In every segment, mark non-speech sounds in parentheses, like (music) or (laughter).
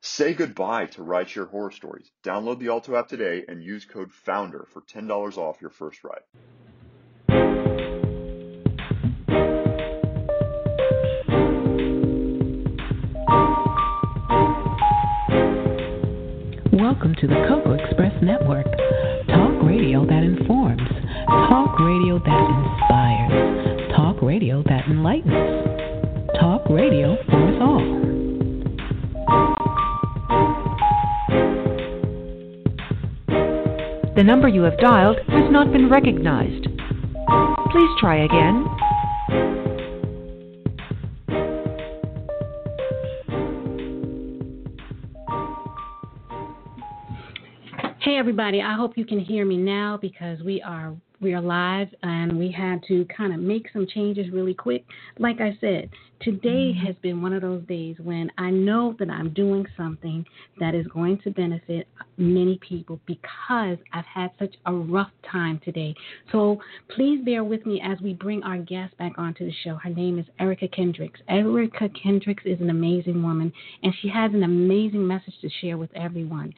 Say goodbye to rideshare horror stories. Download the Alto app today and use code FOUNDER for $10 off your first ride. Welcome to the Coco Express Network. Talk radio that informs, talk radio that inspires, talk radio that enlightens, talk radio for us all. The number you have dialed has not been recognized. Please try again. Hey everybody, I hope you can hear me now because we are we are live and we had to kind of make some changes really quick. Like I said, today mm-hmm. has been one of those days when I know that I'm doing something that is going to benefit many people because I've had such a rough time today. So please bear with me as we bring our guest back onto the show. Her name is Erika Kendricks. Erika Kendricks is an amazing woman and she has an amazing message to share with everyone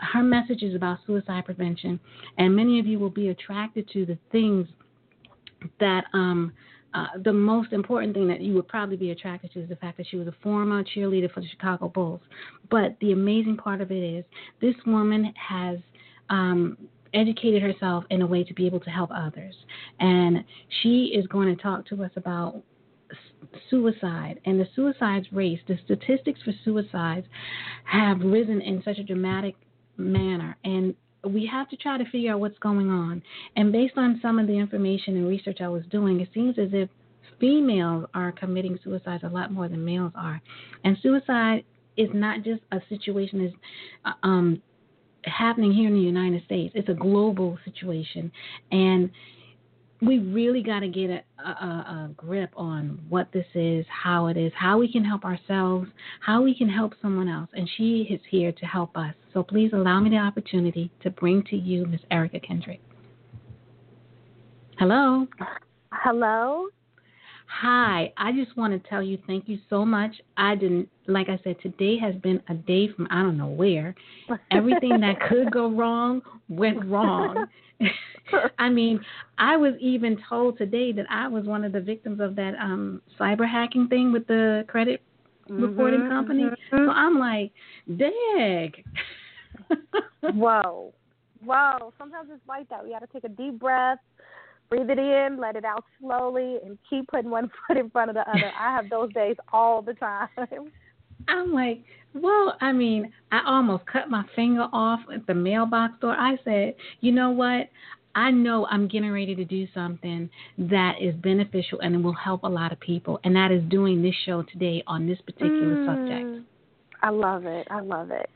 her message is about suicide prevention, and many of you will be attracted to the things that um, uh, the most important thing that you would probably be attracted to is the fact that she was a former cheerleader for the Chicago Bulls. But the amazing part of it is this woman has um, educated herself in a way to be able to help others, and she is going to talk to us about suicide and the suicides rate. The statistics for suicides have risen in such a dramatic manner. And we have to try to figure out what's going on. And based on some of the information and research I was doing, it seems as if females are committing suicide a lot more than males are. And suicide is not just a situation that's uh, um, happening here in the United States. It's a global situation, and we really got to get a, a, a, grip on what this is, how it is, how we can help ourselves, how we can help someone else. And she is here to help us. So please allow me the opportunity to bring to you Miss Erika Kendrick. Hello. Hello. Hi, I just want to tell you thank you so much. I didn't, like I said, today has been a day from I don't know where. Everything that (laughs) could go wrong went wrong. (laughs) I mean, I was even told today that I was one of the victims of that um cyber hacking thing with the credit mm-hmm, reporting company. Mm-hmm. So I'm like, dag. Whoa. (laughs) Whoa. Sometimes it's like that. We got to take a deep breath breathe it in, let it out slowly, and keep putting one (laughs) foot in front of the other. I have those days all the time. (laughs) I'm like, well, I mean, I almost cut my finger off at the mailbox door. I said, you know what? I know I'm getting ready to do something that is beneficial and it will help a lot of people, and that is doing this show today on this particular mm, subject. I love it. I love it.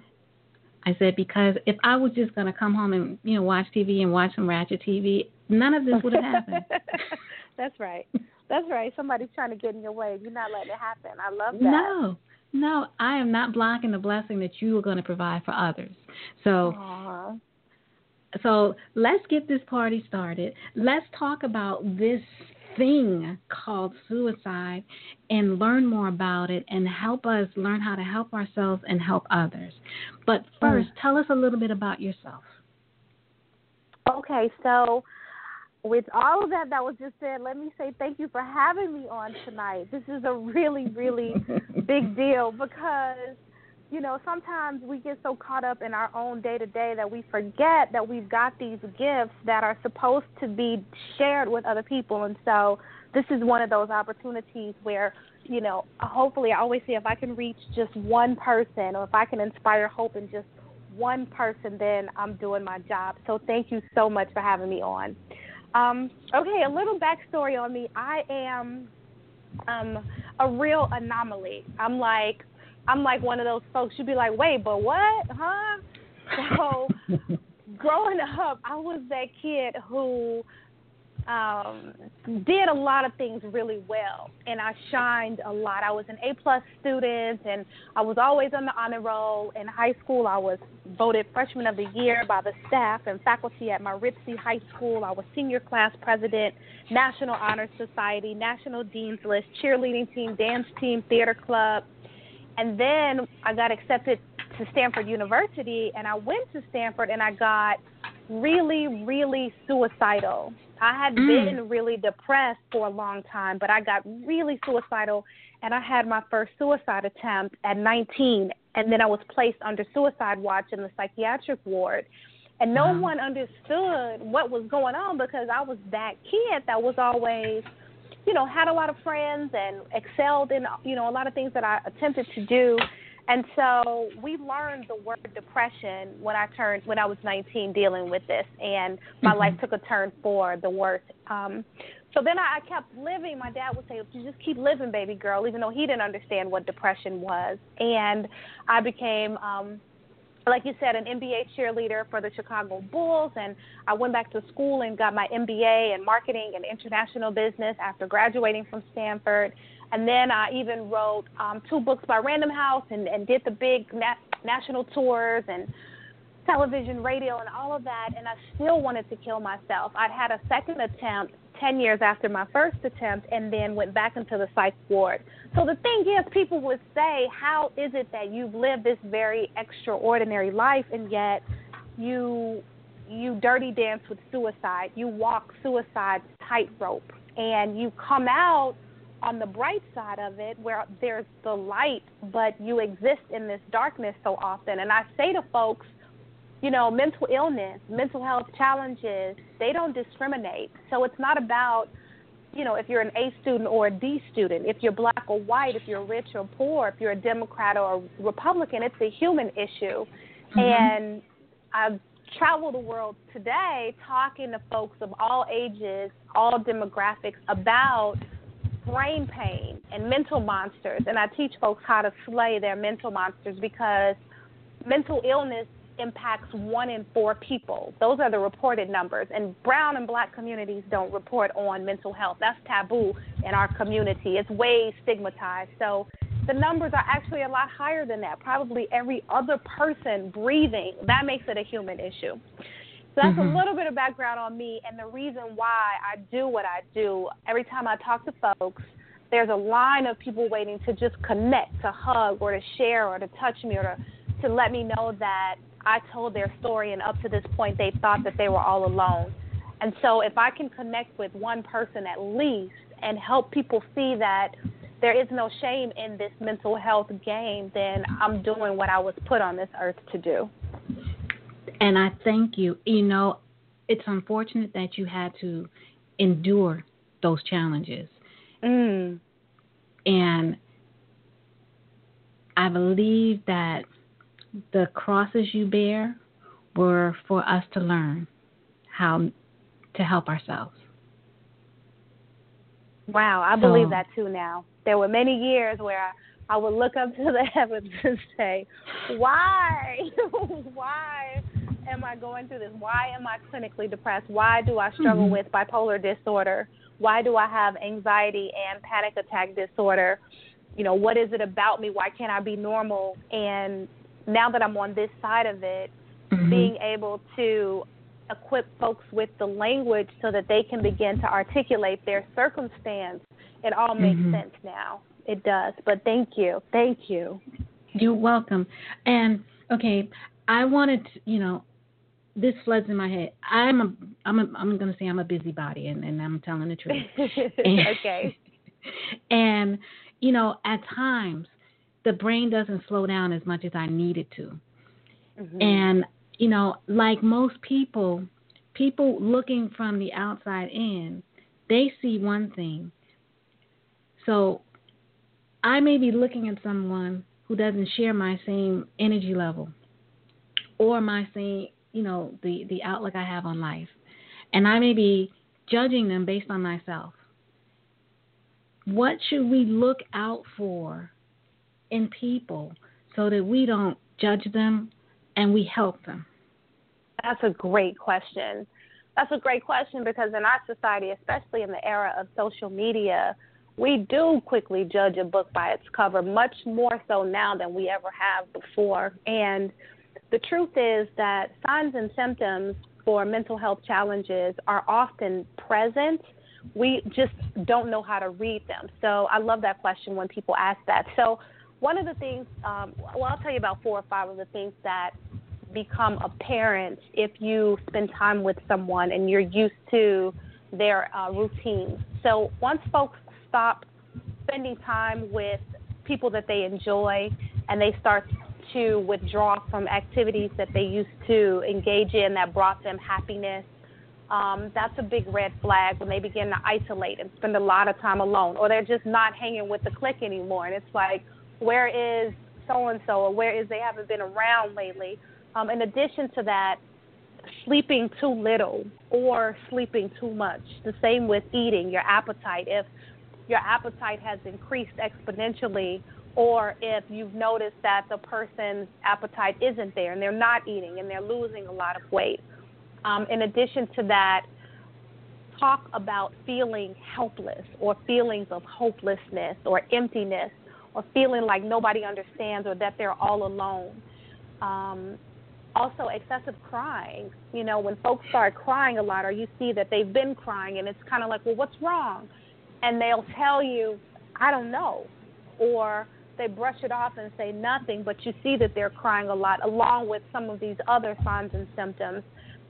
I said because if I was just going to come home and you know watch TV and watch some ratchet TV, none of this would have happened. (laughs) That's right. That's right. Somebody's trying to get in your way. You're not letting it happen. I love that. No. No, I am not blocking the blessing that you are going to provide for others. So Aww. So, let's get this party started. Let's talk about this thing called suicide and learn more about it and help us learn how to help ourselves and help others. But first, mm. tell us a little bit about yourself. Okay, so with all of that that was just said, let me say thank you for having me on tonight. This is a really, really (laughs) big deal because you know, sometimes we get so caught up in our own day to day that we forget that we've got these gifts that are supposed to be shared with other people. And so this is one of those opportunities where, you know, hopefully I always say if I can reach just one person or if I can inspire hope in just one person, then I'm doing my job. So thank you so much for having me on. Um, okay, a little backstory on me. I am um, a real anomaly. I'm like I'm like one of those folks. You'd be like, wait, but what? Huh? So (laughs) growing up, I was that kid who um, did a lot of things really well, and I shined a lot. I was an A plus student, and I was always on the honor roll. In high school, I was voted freshman of the year by the staff and faculty at Maritzi High School. I was senior class president, National Honor Society, National Dean's List, cheerleading team, dance team, theater club, and then I got accepted to Stanford University, and I went to Stanford, and I got really, really suicidal I had mm. been really depressed for a long time, but I got really suicidal and I had my first suicide attempt at 19 and then I was placed under suicide watch in the psychiatric ward. And no wow. one understood what was going on because I was that kid that was always, you know, had a lot of friends and excelled in, you know, a lot of things that I attempted to do and so we learned the word depression when I turned when I was 19 dealing with this, and my mm-hmm. life took a turn for the worse. Um, so then I, I kept living. My dad would say, "You just keep living, baby girl," even though he didn't understand what depression was. And I became, um, like you said, an NBA cheerleader for the Chicago Bulls, and I went back to school and got my MBA in marketing and international business after graduating from Stanford. And then I even wrote um, two books by Random House and, and did the big na- national tours and television, radio, and all of that. And I still wanted to kill myself. I'd had a second attempt 10 years after my first attempt and then went back into the psych ward. So the thing is, people would say, How is it that you've lived this very extraordinary life and yet you you dirty dance with suicide, you walk suicide's tightrope, and you come out on the bright side of it where there's the light, but you exist in this darkness so often. And I say to folks, you know, mental illness, mental health challenges, they don't discriminate. So it's not about, you know, if you're an A student or a D student, if you're black or white, if you're rich or poor, if you're a Democrat or a Republican, it's a human issue. Mm-hmm. And I've traveled the world today talking to folks of all ages, all demographics about brain pain and mental monsters. And I teach folks how to slay their mental monsters because mental illness impacts one in four people. Those are the reported numbers. And brown and black communities don't report on mental health. That's taboo in our community. It's way stigmatized. So the numbers are actually a lot higher than that. Probably every other person breathing, that makes it a human issue. So that's mm-hmm. a little bit of background on me and the reason why I do what I do. Every time I talk to folks, there's a line of people waiting to just connect, to hug, or to share, or to touch me, or to, to let me know that I told their story, and up to this point, they thought that they were all alone. And so, if I can connect with one person at least and help people see that there is no shame in this mental health game, then I'm doing what I was put on this earth to do. And I thank you. You know, it's unfortunate that you had to endure those challenges. Mm. And I believe that the crosses you bear were for us to learn how to help ourselves. Wow, I believe so, that too now. There were many years where I, I would look up to the (laughs) heavens and say, Why? (laughs) Why am I going through this? Why am I clinically depressed? Why do I struggle mm-hmm. with bipolar disorder? Why do I have anxiety and panic attack disorder? You know, what is it about me? Why can't I be normal? And now that I'm on this side of it, mm-hmm. being able to equip folks with the language so that they can begin to articulate their circumstance, it all makes mm-hmm. sense now. It does. But thank you. Thank you. You're welcome. And okay, I wanted to, you know, this floods in my head. I'm a I'm a I'm gonna say I'm a busybody and, and I'm telling the truth. and, (laughs) okay. (laughs) And you know, at times the brain doesn't slow down as much as I need it to. Mm-hmm. And you know, like most people, people looking from the outside in, they see one thing. So I may be looking at someone who doesn't share my same energy level or my same you know the the outlook I have on life, and I may be judging them based on myself. What should we look out for in people so that we don't judge them and we help them? That's a great question. that's a great question because in our society, especially in the era of social media, we do quickly judge a book by its cover, much more so now than we ever have before. And the truth is that signs and symptoms for mental health challenges are often present. We just don't know how to read them. So I love that question when people ask that. So one of the things, um, well, I'll tell you about four or five of the things that become apparent if you spend time with someone and you're used to their uh, routines. So once folks stop spending time with people that they enjoy and they start to withdraw from activities that they used to engage in that brought them happiness, um, that's a big red flag when they begin to isolate and spend a lot of time alone, or they're just not hanging with the clique anymore. And it's like, where is so and so, or where is they haven't been around lately? Um, in addition to that, sleeping too little or sleeping too much. The same with eating, your appetite. If your appetite has increased exponentially, or if you've noticed that the person's appetite isn't there and they're not eating and they're losing a lot of weight. Um, in addition to that, talk about feeling helpless or feelings of hopelessness or emptiness or feeling like nobody understands or that they're all alone. Um, also, excessive crying. You know, when folks start crying a lot, or you see that they've been crying, and it's kind of like, well, what's wrong? And they'll tell you, I don't know. Or they brush it off and say nothing, but you see that they're crying a lot, along with some of these other signs and symptoms,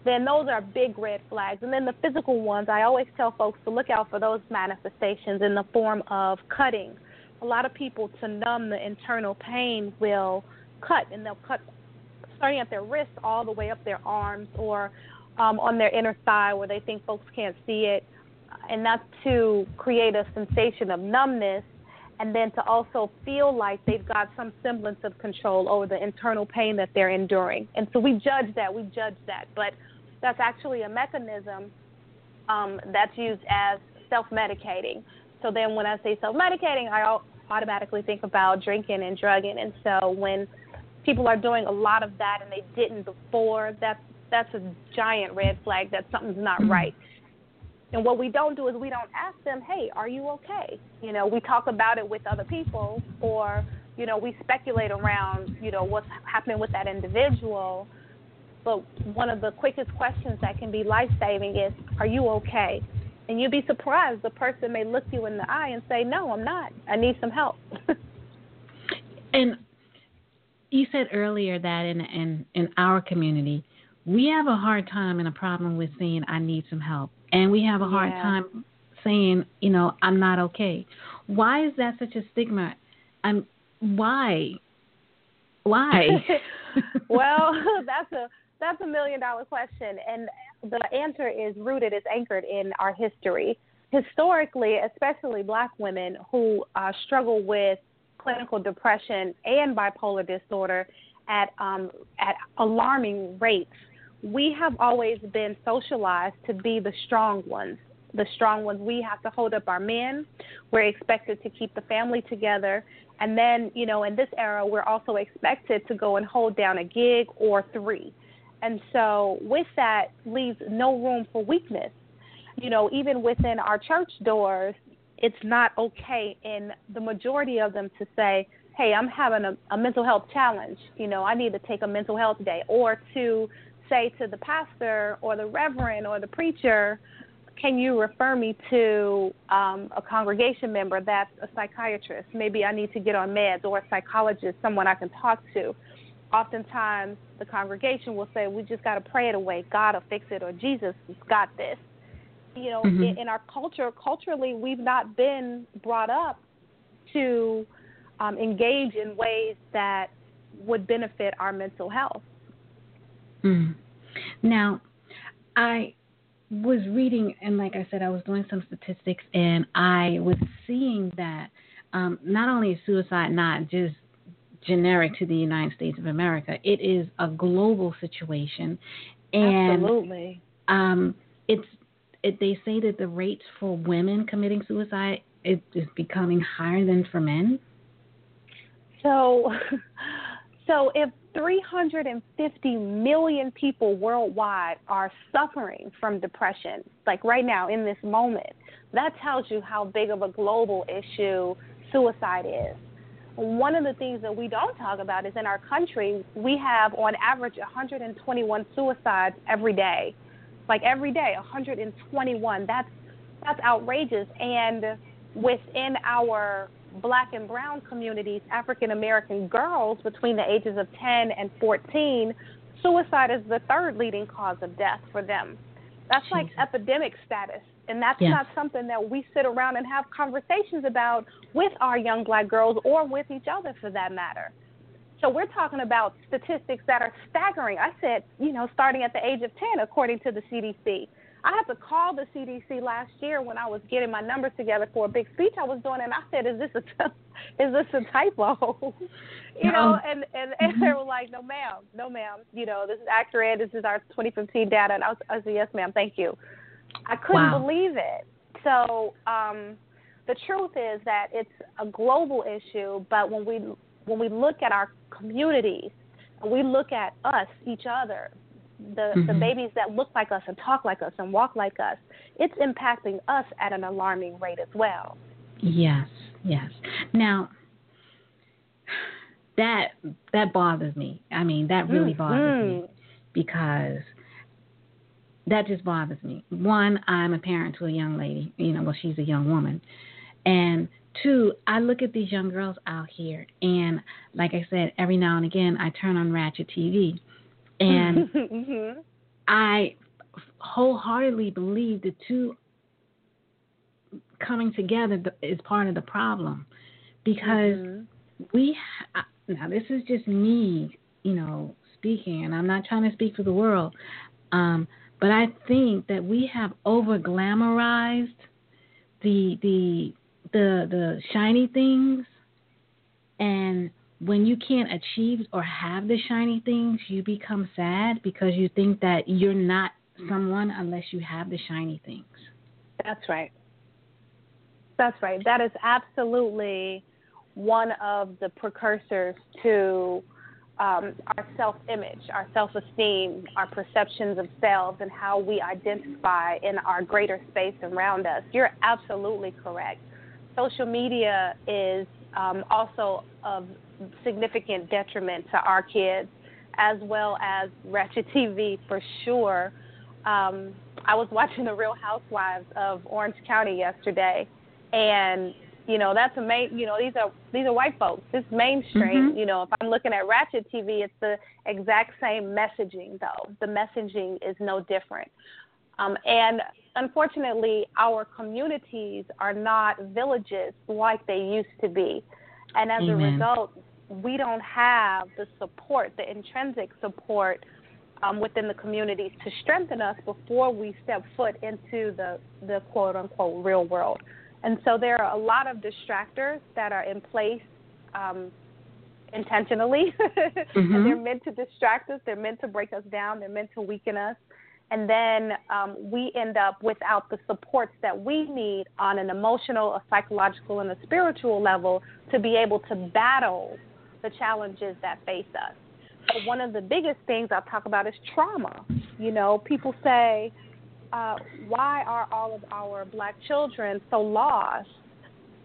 then those are big red flags. And then the physical ones, I always tell folks to look out for those manifestations in the form of cutting. A lot of people, to numb the internal pain, will cut, and they'll cut starting at their wrists all the way up their arms or um, on their inner thigh where they think folks can't see it. And that's to create a sensation of numbness and then to also feel like they've got some semblance of control over the internal pain that they're enduring. And so we judge that, we judge that, but that's actually a mechanism um, that's used as self medicating. So then when I say self medicating, I automatically think about drinking and drugging. And so when people are doing a lot of that and they didn't before, that's that's a giant red flag that something's not mm-hmm. right. And what we don't do is we don't ask them, "Hey, are you okay?" You know, we talk about it with other people, or you know, we speculate around, you know, what's happening with that individual. But one of the quickest questions that can be life saving is, "Are you okay?" And you'd be surprised the person may look you in the eye and say, "No, I'm not. I need some help." (laughs) and you said earlier that in in in our community, we have a hard time and a problem with saying I need some help, and we have a hard yeah. time saying you know I'm not okay. Why is that such a stigma? I'm why? Why? (laughs) well, (laughs) (laughs) that's a that's a million dollar question, and the answer is rooted, is anchored in our history. Historically, especially Black women who uh, struggle with clinical depression and bipolar disorder at um, at alarming rates. We have always been socialized to be the strong ones. The strong ones. We have to hold up our men. We're expected to keep the family together. And then, you know, in this era, we're also expected to go and hold down a gig or three. And so, with that, leaves no room for weakness. You know, even within our church doors, it's not okay in the majority of them to say, hey, I'm having a, a mental health challenge. You know, I need to take a mental health day. Or to say to the pastor or the reverend or the preacher, can you refer me to um, a congregation member that's a psychiatrist? Maybe I need to get on meds or a psychologist, someone I can talk to. Oftentimes, the congregation will say, We just got to pray it away. God will fix it, or Jesus has got this you know, mm-hmm. in, in, our culture, culturally, we've not been brought up to um, engage in ways that would benefit our mental health. Mm. Now, I was reading, and like I said, I was doing some statistics, and I was seeing that um, not only is suicide not just generic to the United States of America, it is a global situation, and Absolutely. Um, it's it, they say that the rates for women committing suicide is, is becoming higher than for men. So, (laughs) so if 350 million people worldwide are suffering from depression, like right now in this moment. That tells you how big of a global issue suicide is. One of the things that we don't talk about is in our country, we have on average 121 suicides every day. Like every day, 121. That's that's outrageous. And within our black and brown communities, African American girls between the ages of 10 and 14, suicide is the third leading cause of death for them. That's like epidemic status. And that's yes. not something that we sit around and have conversations about with our young black girls or with each other for that matter. So we're talking about statistics that are staggering. I said, you know, starting at the age of 10, according to the CDC. I had to call the CDC last year when I was getting my numbers together for a big speech I was doing, and I said, "Is this a (laughs) is this a typo?" (laughs) you know, and and, and they were like, "No, ma'am, no, ma'am. You know, this is accurate. This is our 2015 data." And I was, I said, "Yes, ma'am. Thank you." I couldn't wow. believe it. So um, the truth is that it's a global issue, but when we when we look at our communities we look at us, each other, the mm-hmm. the babies that look like us and talk like us and walk like us, it's impacting us at an alarming rate as well. Yes, yes. Now that that bothers me. I mean, that really bothers mm-hmm. me because that just bothers me. One, I'm a parent to a young lady, you know, well she's a young woman. And two, I look at these young girls out here and like I said, every now and again I turn on Ratchet TV and (laughs) mm-hmm. I wholeheartedly believe the two coming together is part of the problem because mm-hmm. we now this is just me, you know, speaking, and I'm not trying to speak for the world, um, but I think that we have over glamorized the the the the shiny things and when you can't achieve or have the shiny things, you become sad because you think that you're not someone unless you have the shiny things. That's right. That's right. That is absolutely one of the precursors to um, our self image, our self esteem, our perceptions of selves, and how we identify in our greater space around us. You're absolutely correct. Social media is um, also of significant detriment to our kids, as well as Ratchet TV for sure. Um, I was (laughs) watching The Real Housewives of Orange County yesterday, and you know that's a main. You know these are these are white folks. It's mainstream. Mm-hmm. You know if I'm looking at Ratchet TV, it's the exact same messaging though. The messaging is no different. Um, and unfortunately, our communities are not villages like they used to be. And as Amen. a result, we don't have the support, the intrinsic support um, within the communities to strengthen us before we step foot into the, the quote unquote real world. And so there are a lot of distractors that are in place um, intentionally, mm-hmm. (laughs) and they're meant to distract us, they're meant to break us down, they're meant to weaken us and then um, we end up without the supports that we need on an emotional, a psychological, and a spiritual level to be able to battle the challenges that face us. So one of the biggest things I talk about is trauma. You know, people say, uh, why are all of our black children so lost?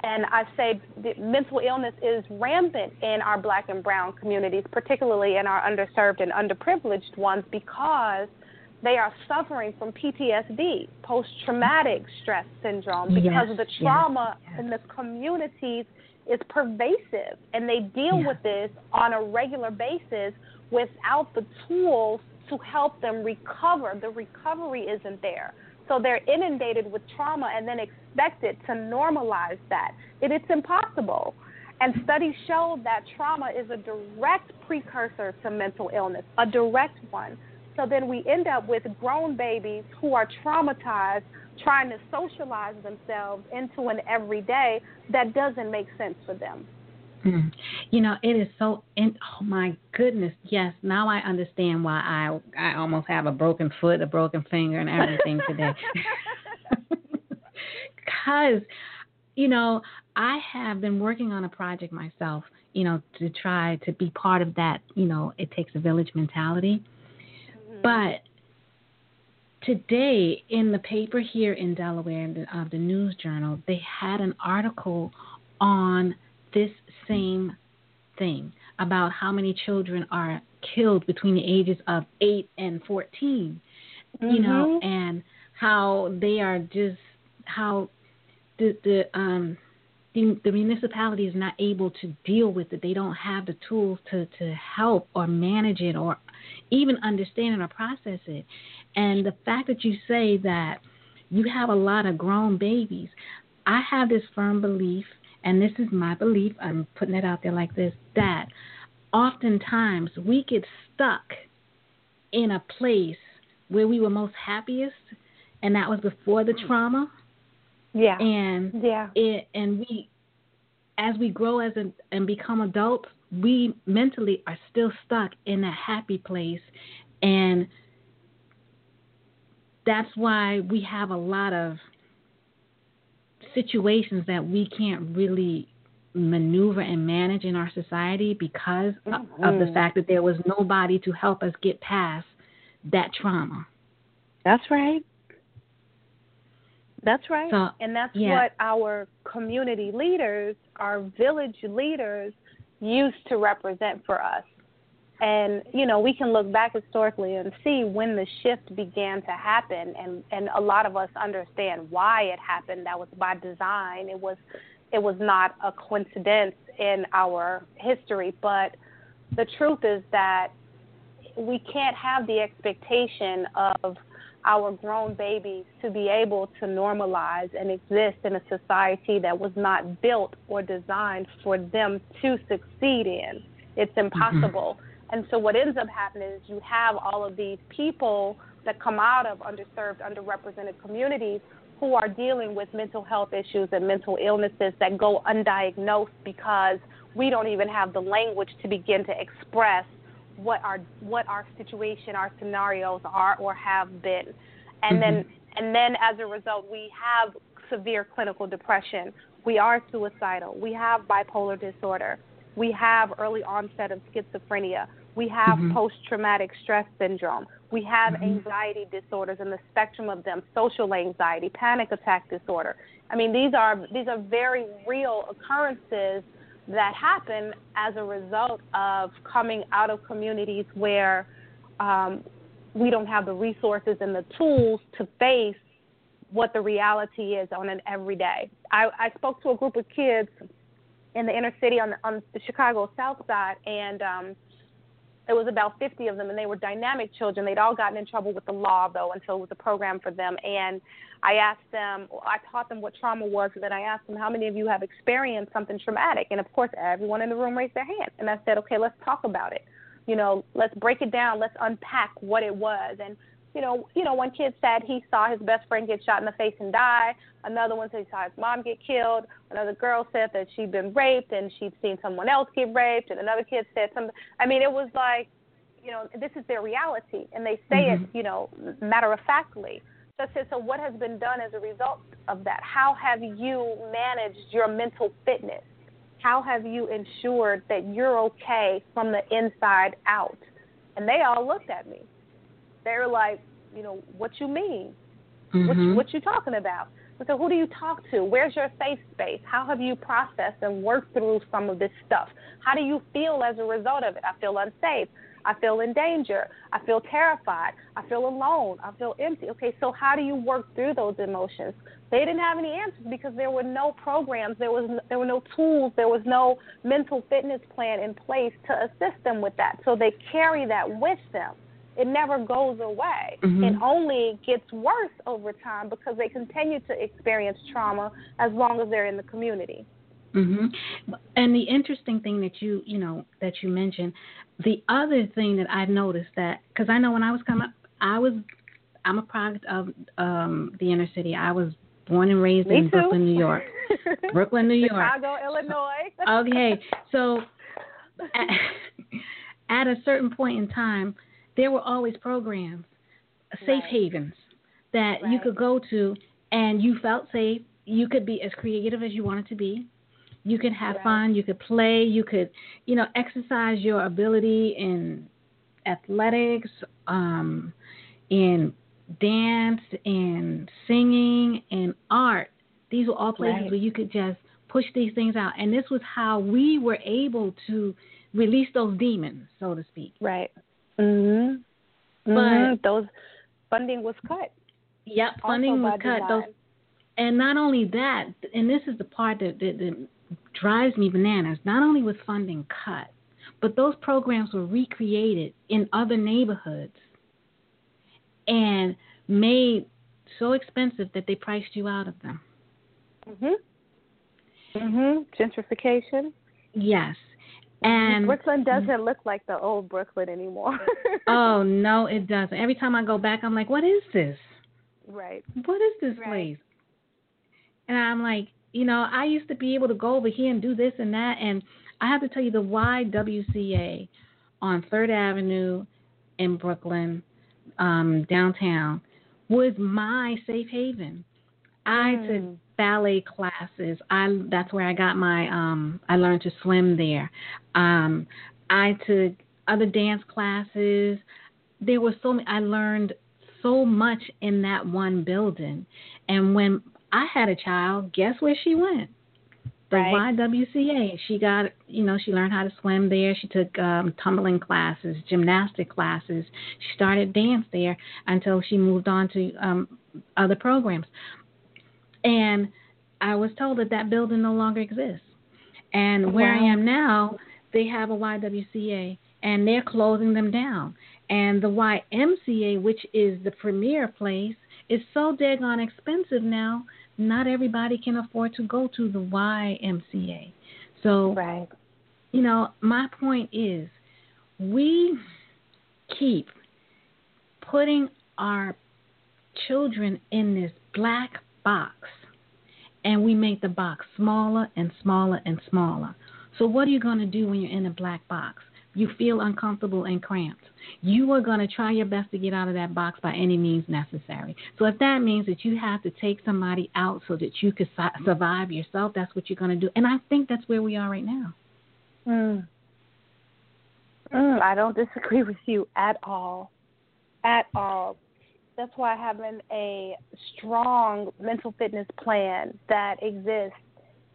And I say mental illness is rampant in our black and brown communities, particularly in our underserved and underprivileged ones, because – they are suffering from PTSD, post traumatic stress syndrome, because yes, the trauma yes, yes. in the communities is pervasive and they deal with this on a regular basis without the tools to help them recover. The recovery isn't there. So they're inundated with trauma and then expected to normalize that. It, it's impossible. And studies show that trauma is a direct precursor to mental illness, a direct one. So then we end up with grown babies who are traumatized trying to socialize themselves into an everyday that doesn't make sense for them. Mm. You know, it is so. In, oh my goodness, yes. Now I understand why I I almost have a broken foot, a broken finger, and everything today. (laughs) (laughs) Because, you know, I have been working on a project myself you know, to try to be part of that, you know, it takes a village mentality. Mm-hmm. But today in the paper here in Delaware, the, uh, the News Journal, they had an article on this same thing about how many children are killed between the ages of 8 and 14 you know Mhm. and how they are just how the the um the, the municipality is not able to deal with it they don't have the tools to to help or manage it or even understand it or process it and the fact that you say that you have a lot of grown babies i have this firm belief and this is my belief i'm putting it out there like this that oftentimes we get stuck in a place where we were most happiest and that was before the trauma Yeah. and yeah. it and we as we grow as a, and become adults we mentally are still stuck in a happy place and that's why we have a lot of situations that we can't really maneuver and manage in our society because of, of the fact that there was nobody to help us get past that trauma. That's right. That's right. So, and that's yeah. what our community leaders, our village leaders used to represent for us. And you know, we can look back historically and see when the shift began to happen and and a lot of us understand why it happened. That was by design. It was it was not a coincidence in our history, but the truth is that we can't have the expectation of our grown babies to be able to normalize and exist in a society that was not built or designed for them to succeed in. It's mm-hmm. impossible. And so what ends up happening is you have all of these people that come out of underserved, underrepresented communities who are dealing with mental health issues and mental illnesses that go undiagnosed because we don't even have the language to begin to express what our what our situation, our scenarios are or have been. And then and then as a result we have severe clinical depression. We are suicidal. We have bipolar disorder. We have early onset of schizophrenia. We have Mhm. post traumatic stress syndrome. We have Mhm. anxiety disorders and the spectrum of them, social anxiety, panic attack disorder. I mean, these are these are very real occurrences that happen as a result of coming out of communities where um, we don't have the resources and the tools to face what the reality is on an everyday. I, I spoke to a group of kids in the inner city on the, on the Chicago South Side, and um, it was about 50 of them, and they were dynamic children. They'd all gotten in trouble with the law, though, so it was a program for them. And I asked them, I taught them what trauma was, and then I asked them, how many of you have experienced something traumatic? And of course, everyone in the room raised their hand. And I said, okay, let's talk about it. You know, let's break it down. Let's unpack what it was. And you know, you know, one kid said he saw his best friend get shot in the face and die. Another one said he saw his mom get killed. Another girl said that she'd been raped and she'd seen someone else get raped. And another kid said something. I mean, it was like, you know, this is their reality, and they say Mhm. it, you know, matter of factly. So I said, so what has been done as a result of that? How have you managed your mental fitness? How have you ensured that you're okay from the inside out? And they all looked at me. They were like, you know, what you mean? What, you, Mhm. what you talking about? Said, who do you talk to? Where's your safe space? How have you processed and worked through some of this stuff? How do you feel as a result of it? I feel unsafe. I feel in danger. I feel terrified. I feel alone. I feel empty. Okay, so how do you work through those emotions? They didn't have any answers because there were no programs, there was there were no tools, there was no mental fitness plan in place to assist them with that. So they carry that with them. It never goes away. Mhm. It only gets worse over time because they continue to experience trauma as long as they're in the community. hmm And the interesting thing that you you know that you mentioned, the other thing that I've noticed that because I know when I was coming up, I was I'm a product of um the inner city. I was born and raised Me in too. Brooklyn, New York. (laughs) Brooklyn, New York. Chicago, Illinois. Okay, so (laughs) at, at a certain point in time, there were always programs, safe Right. havens that you could go to, and you felt safe. You could be as creative as you wanted to be. You could have Right. fun. You could play. You could, you know, exercise your ability in athletics, um, in dance, in singing, in art. These were all places Right. where you could just push these things out. And this was how we were able to release those demons, so to speak. Right. Mhm. But- Mhm. Those funding was cut. Yep, funding was cut. Those and not only that, and this is the part that, that, that drives me bananas. Not only was funding cut, but those programs were recreated in other neighborhoods and made so expensive that they priced you out of them. Mhm. Mhm. Gentrification. Yes, and Brooklyn doesn't look like the old Brooklyn anymore. (laughs) oh no, it doesn't. Every time I go back, I'm like, what is this? right. what is this Right. place? And I'm like, you know, I used to be able to go over here and do this and that. And I have to tell you, the YWCA on Third Avenue in Brooklyn, um, downtown, was my safe haven. I Mm. took ballet classes. I that's where I got my um I learned to swim there. Um I took other dance classes. There were so many I learned so much in that one building. And when I had a child, guess where she went? The Right. YWCA. She got, you know, she learned how to swim there. She took um, tumbling classes, gymnastic classes. She started dance there until she moved on to um, other programs. And I was told that that building no longer exists. And oh, where I am now, they have a YWCA, and they're closing them down. And the YMCA, which is the premier place, is so daggone expensive now. Not everybody can afford to go to the YMCA. So, Right. you know, my point is, we keep putting our children in this black box, and we make the box smaller and smaller and smaller. So, what are you going to do when you're in a black box? You feel uncomfortable and cramped. You are going to try your best to get out of that box by any means necessary. So, if that means that you have to take somebody out so that you could su- survive yourself, that's what you're going to do. And I think that's where we are right now. Mm. Mm, I don't disagree with you at all. At all. That's why having a strong mental fitness plan that exists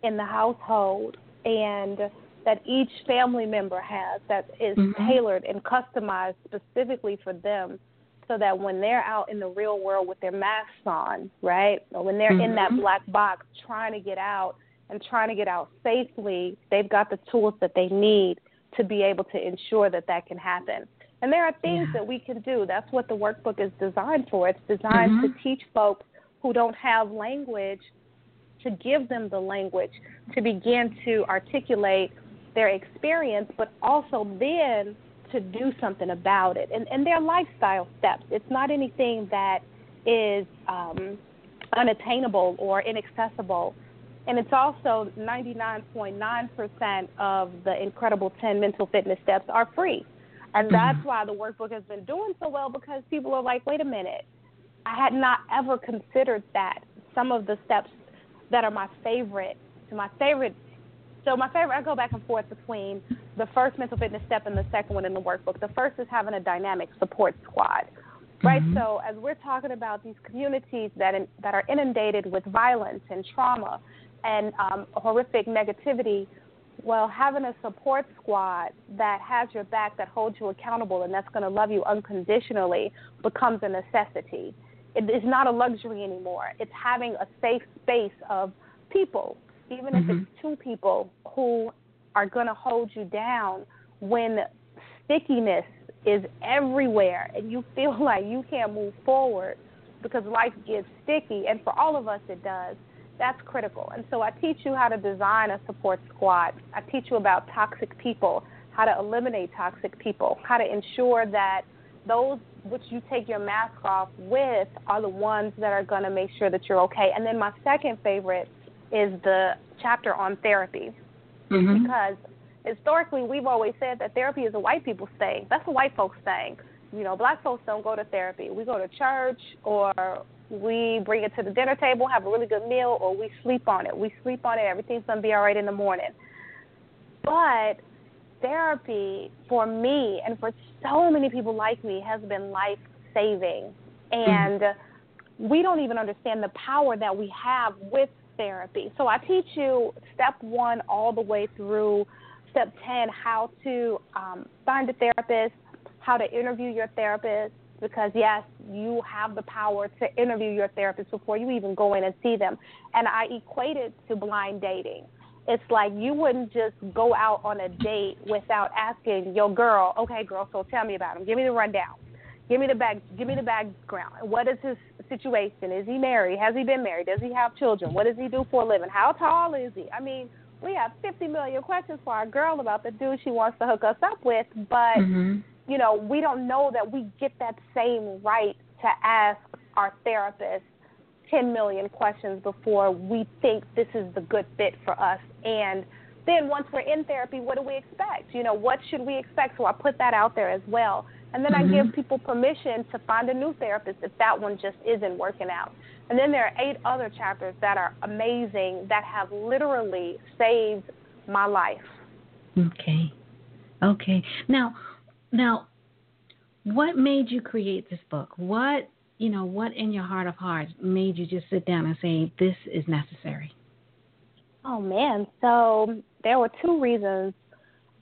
in the household and that each family member has that is Mhm. tailored and customized specifically for them so that when they're out in the real world with their masks on, right? Or when they're in that Mhm. black box trying to get out and trying to get out safely, they've got the tools that they need to be able to ensure that that can happen. And there are things Yeah. that we can do. That's what the workbook is designed for. It's designed Mhm. to teach folks who don't have language to give them the language to begin to articulate their experience, but also then to do something about it. And, and their lifestyle steps. It's not anything that is um, unattainable or inaccessible. And it's also 99.9% of the Incredible 10 mental fitness steps are free. And (clears throat) that's why the workbook has been doing so well because people are like, wait a minute, I had not ever considered that. Some of the steps that are my favorite, to my favorite. So my favorite, I go back and forth between the first mental fitness step and the second one in the workbook. The first is having a dynamic support squad, right? Mhm. So as we're talking about these communities that in, that are inundated with violence and trauma and um, horrific negativity, well, having a support squad that has your back, that holds you accountable, and that's going to love you unconditionally becomes a necessity. It is not a luxury anymore. It's having a safe space of people, even if Mhm. it's two people who are going to hold you down when stickiness is everywhere and you feel (laughs) like you can't move forward because life gets sticky. And for all of us, it does. That's critical. And so I teach you how to design a support squad. I teach you about toxic people, how to eliminate toxic people, how to ensure that those which you take your mask off with are the ones that are going to make sure that you're okay. And then my second favorite is the chapter on therapy Mhm. because historically we've always said that therapy is a white people's thing. That's a white folks thing. You know, black folks don't go to therapy. We go to church or we bring it to the dinner table, have a really good meal, or we sleep on it. We sleep on it. Everything's gonna be all right in the morning. But therapy for me and for so many people like me has been life saving. And mm-hmm. we don't even understand the power that we have with therapy. So I teach you step one all the way through step 10 how to um, find a therapist, how to interview your therapist, because yes, you have the power to interview your therapist before you even go in and see them. And I equate it to blind dating. It's like you wouldn't just go out on a date without asking your girl, okay, girl, so tell me about him. Give me the rundown. Give me the back. Give me the background. What is his situation? Is he married? Has he been married? Does he have children? What does he do for a living? How tall is he? I mean, we have 50 million questions for our girl about the dude she wants to hook us up with, but mm-hmm. You know, we don't know that we get that same right to ask our therapist 10 million questions before we think this is the good fit for us. And then once we're in therapy, what do we expect? You know, what should we expect? So I put that out there as well. And then mm-hmm. I give people permission to find a new therapist if that one just isn't working out. And then there are eight other chapters that are amazing that have literally saved my life. Okay. Okay. Now, now, what made you create this book? What you know, what in your heart of hearts made you just sit down and say this is necessary? Oh man, so there were two reasons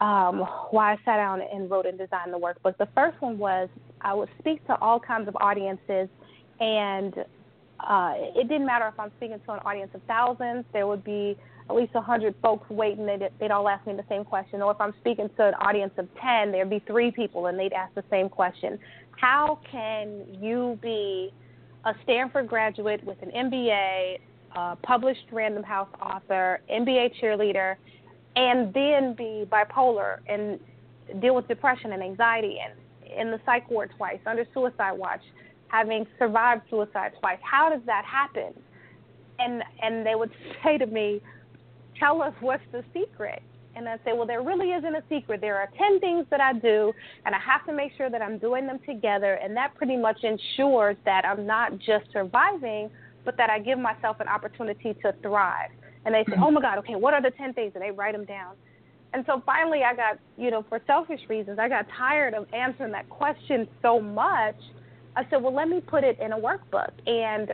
um, why I sat down and wrote and designed the workbook. The first one was I would speak to all kinds of audiences, and uh, it didn't matter if I'm speaking to an audience of thousands, there would be at least 100 folks waiting, they'd, they'd all ask me the same question. Or if I'm speaking to an audience of 10, there'd be three people and they'd ask the same question. How can you be a Stanford graduate with an MBA, published Random House author, NBA cheerleader, and then be bipolar and deal with depression and anxiety and in the psych ward twice, under suicide watch, having survived suicide twice. How does that happen? And and they would (laughs) say to me, "Tell us what's the secret." And I say, "Well, there really isn't a secret. There are 10 things that I do, and I have to make sure that I'm doing them together, and that pretty much ensures that I'm not just surviving, but that I give myself an opportunity to thrive." And they say, mm-hmm. "Oh my God, okay, what are the 10 things?" And they write them down. And so finally, I got, you know, for selfish reasons, I got tired of answering that question so much I said, well, let me put it in a workbook. And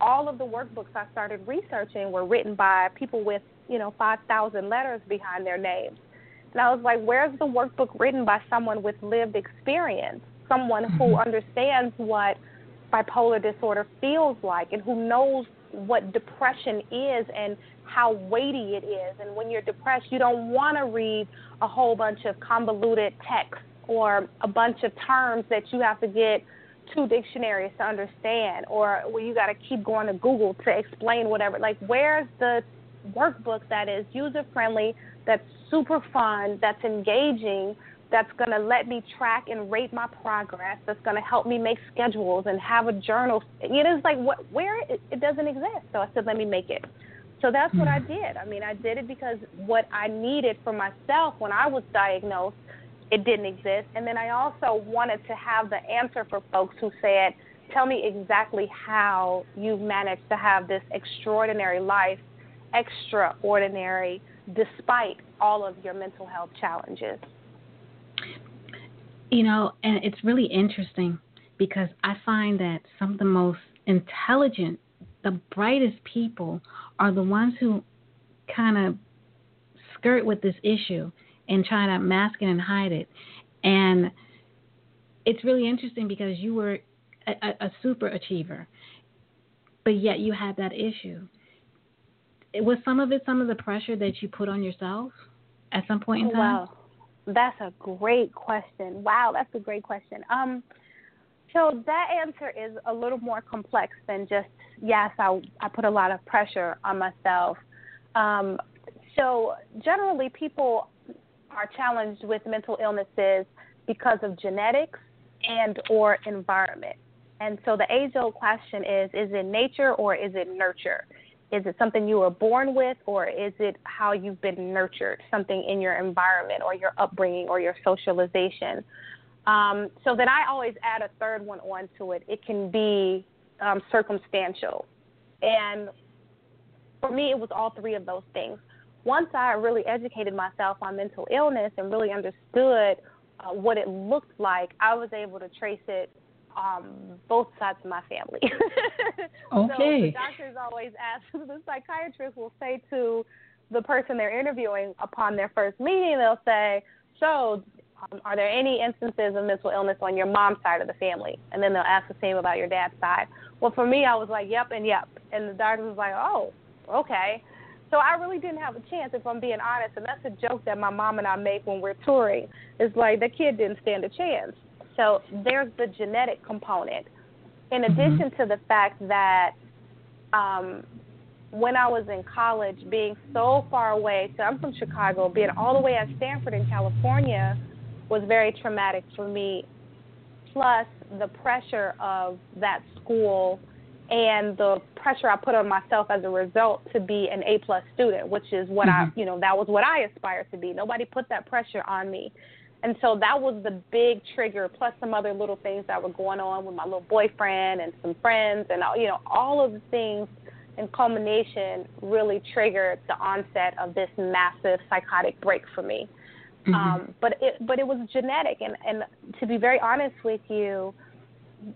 all of the workbooks I started researching were written by people with, you know, 5,000 letters behind their names. And I was like, where's the workbook written by someone with lived experience, someone who mm-hmm. understands what bipolar disorder feels like and who knows what depression is and how weighty it is. And when you're depressed, you don't want to read a whole bunch of convoluted text or a bunch of terms that you have to get two dictionaries to understand, or where you got to keep going to Google to explain whatever. Like, where's the workbook that is user friendly, that's super fun, that's engaging, that's going to let me track and rate my progress, that's going to help me make schedules and have a journal. It is like what where it, it doesn't exist. So I said, let me make it. So that's what I hmm. did. I mean, I did it because what I needed for myself when I was diagnosed it didn't exist. And then I also wanted to have the answer for folks who said, Tell me exactly how you've managed to have this extraordinary life, extraordinary, despite all of your mental health challenges. You know, and it's really interesting because I find that some of the most intelligent, the brightest people are the ones who kind of skirt with this issue and try to mask it and hide it. And it's really interesting because you were a, a super achiever, but yet you had that issue. Was some of it some of the pressure that you put on yourself at some point in time? Wow, that's a great question. Wow, that's a great question. Um, so that answer is a little more complex than just yes, I I put a lot of pressure on myself. Um, so generally, people are challenged with mental illnesses because of genetics and or environment. And so the age old question is is it nature or is it nurture? Is it something you were born with or is it how you've been nurtured, something in your environment or your upbringing or your socialization? Um, so then I always add a third one onto it. It can be um, circumstantial. And for me, it was all three of those things. Once I really educated myself on mental illness and really understood uh, what it looked like, I was able to trace it um, both sides of my family. okay. (laughs) so the doctors always ask, (laughs) the psychiatrist will say to the person they're interviewing upon their first meeting, they'll say, So, um, are there any instances of mental illness on your mom's side of the family? And then they'll ask the same about your dad's side. Well, for me, I was like, Yep, and yep. And the doctor was like, Oh, okay. So I really didn't have a chance, if I'm being honest. And that's a joke that my mom and I make when we're touring. It's like the kid didn't stand a chance. So there's the genetic component. In Mm-hmm. addition to the fact that um, when I was in college, being so far away, so I'm from Chicago, being all the way at Stanford in California was very traumatic for me. Plus the pressure of that school and the pressure I put on myself as a result to be an A plus student, which is what I, you know, that was what I aspired to be. Nobody put that pressure on me. And so that was the big trigger, plus some other little things that were going on with my little boyfriend and some friends, and all, you know, all of the things in culmination really triggered the onset of this massive psychotic break for me. Mm-hmm. Um, but it but it was genetic, and and to be very honest with you, you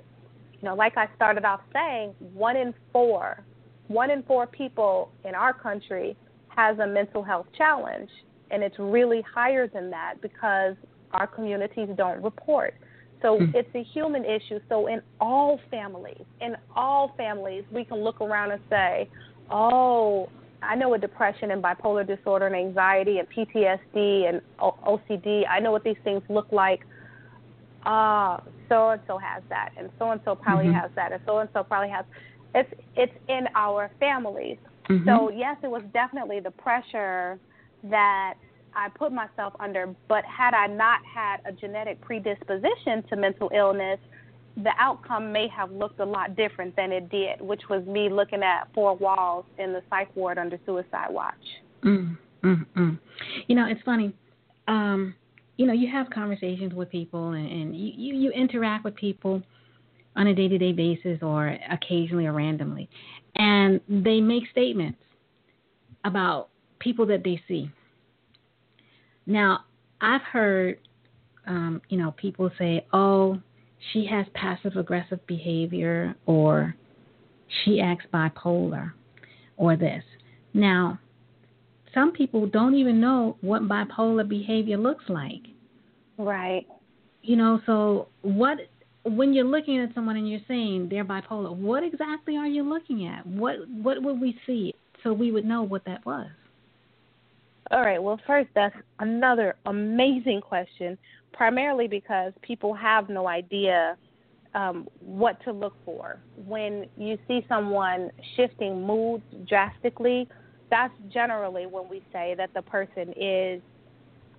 know, like I started off saying, one in four, one in four people in our country has a mental health challenge, and it's really higher than that because our communities don't report. So Hmm. it's a human issue. So in all families, in all families, we can look around and say, "Oh, I know what depression and bipolar disorder and anxiety and PTSD and O- OCD. I know what these things look like. Ah, so and so has that, and so and so probably Mhm. has that, and so and so probably has. It's it's in our families. Mhm. So yes, it was definitely the pressure that I put myself under. But had I not had a genetic predisposition to mental illness, the outcome may have looked a lot different than it did, which was me looking at four walls in the psych ward under suicide watch. Mm, mm, mm. You know, it's funny. Um, you know, you have conversations with people and, and you, you, you interact with people on a day to day basis or occasionally or randomly. And they make statements about people that they see. Now, I've heard, um, you know, people say, oh, she has passive aggressive behavior or she acts bipolar or this. Now, some people don't even know what bipolar behavior looks like. Right. You know, so what when you're looking at someone and you're saying they're bipolar, what exactly are you looking at? What what would we see so we would know what that was? All right. Well, first, that's another amazing question, primarily because people have no idea um, what to look for. When you see someone shifting moods drastically, that's generally when we say that the person is,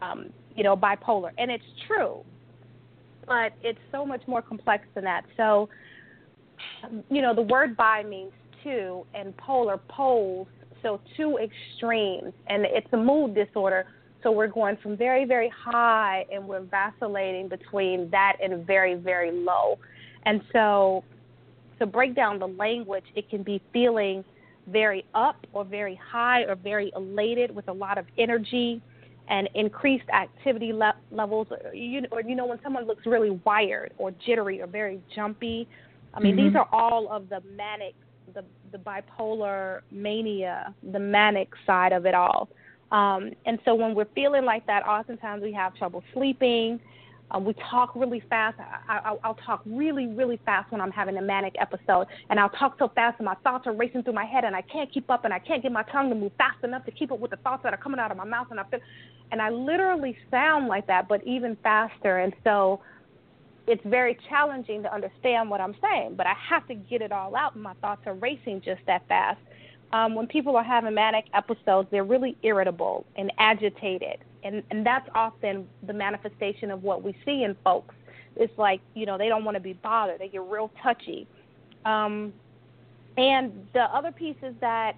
um, you know, bipolar. And it's true, but it's so much more complex than that. So, you know, the word bi means two, and polar poles so two extremes and it's a mood disorder. So we're going from very very high and we're vacillating between that and very very low. And so to break down the language it can be feeling very up or very high or very elated with a lot of energy and increased activity le- levels. Or you, or you know when someone looks really wired or jittery or very jumpy i mean Mhm. these are all of the manic the the bipolar mania, the manic side of it all. Um, and so when we're feeling like that, oftentimes we have trouble sleeping. Um, we talk really fast. I, I, I'll talk really, really fast when I'm having a manic episode, and I'll talk so fast, and my thoughts are racing through my head, and I can't keep up, and I can't get my tongue to move fast enough to keep up with the thoughts that are coming out of my mouth, and I feel, and I literally sound like that, but even faster. And so it's very challenging to understand what I'm saying, but I have to get it all out, my thoughts are racing just that fast. Um, when people are having manic episodes, they're really irritable and agitated, and and that's often the manifestation of what we see in folks. It's like you know they don't want to be bothered; they get real touchy. Um, and the other piece is that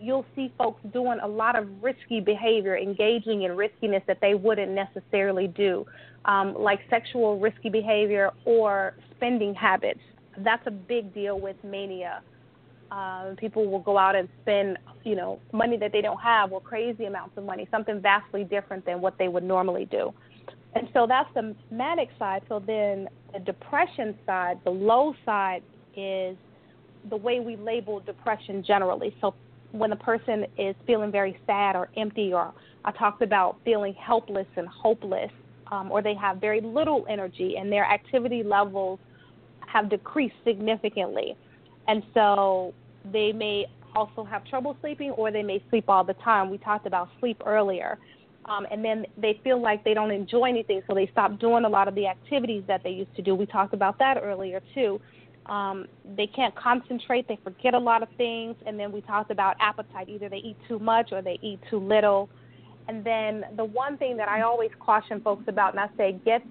you'll see folks doing a lot of risky behavior, engaging in riskiness that they wouldn't necessarily do, um, like sexual risky behavior or spending habits that's a big deal with mania. Uh, people will go out and spend, you know, money that they don't have or crazy amounts of money, something vastly different than what they would normally do. And so that's the manic side. So then the depression side, the low side is the way we label depression generally. So when a person is feeling very sad or empty, or I talked about feeling helpless and hopeless, um, or they have very little energy and their activity levels have decreased significantly. And so they may also have trouble sleeping or they may sleep all the time. We talked about sleep earlier. Um, and then they feel like they don't enjoy anything, so they stop doing a lot of the activities that they used to do. We talked about that earlier, too. Um, they can't concentrate, they forget a lot of things, and then we talked about appetite. Either they eat too much or they eat too little. And then the one thing that I always caution folks about, and I say get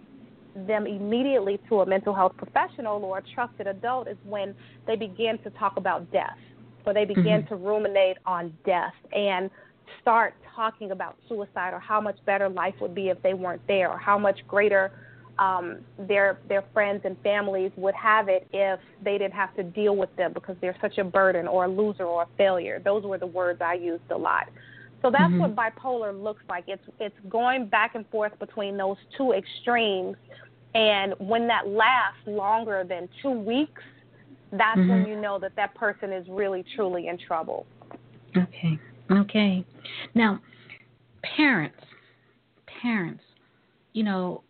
them immediately to a mental health professional or a trusted adult, is when they begin to talk about death or they begin mm-hmm. to ruminate on death and start talking about suicide or how much better life would be if they weren't there or how much greater um, their their friends and families would have it if they didn't have to deal with them because they're such a burden or a loser or a failure. Those were the words I used a lot. So that's mm-hmm. what bipolar looks like. It's it's going back and forth between those two extremes, and when that lasts longer than two weeks, that's mm-hmm. when you know that that person is really truly in trouble. Okay. Okay. Now, parents, parents, you know,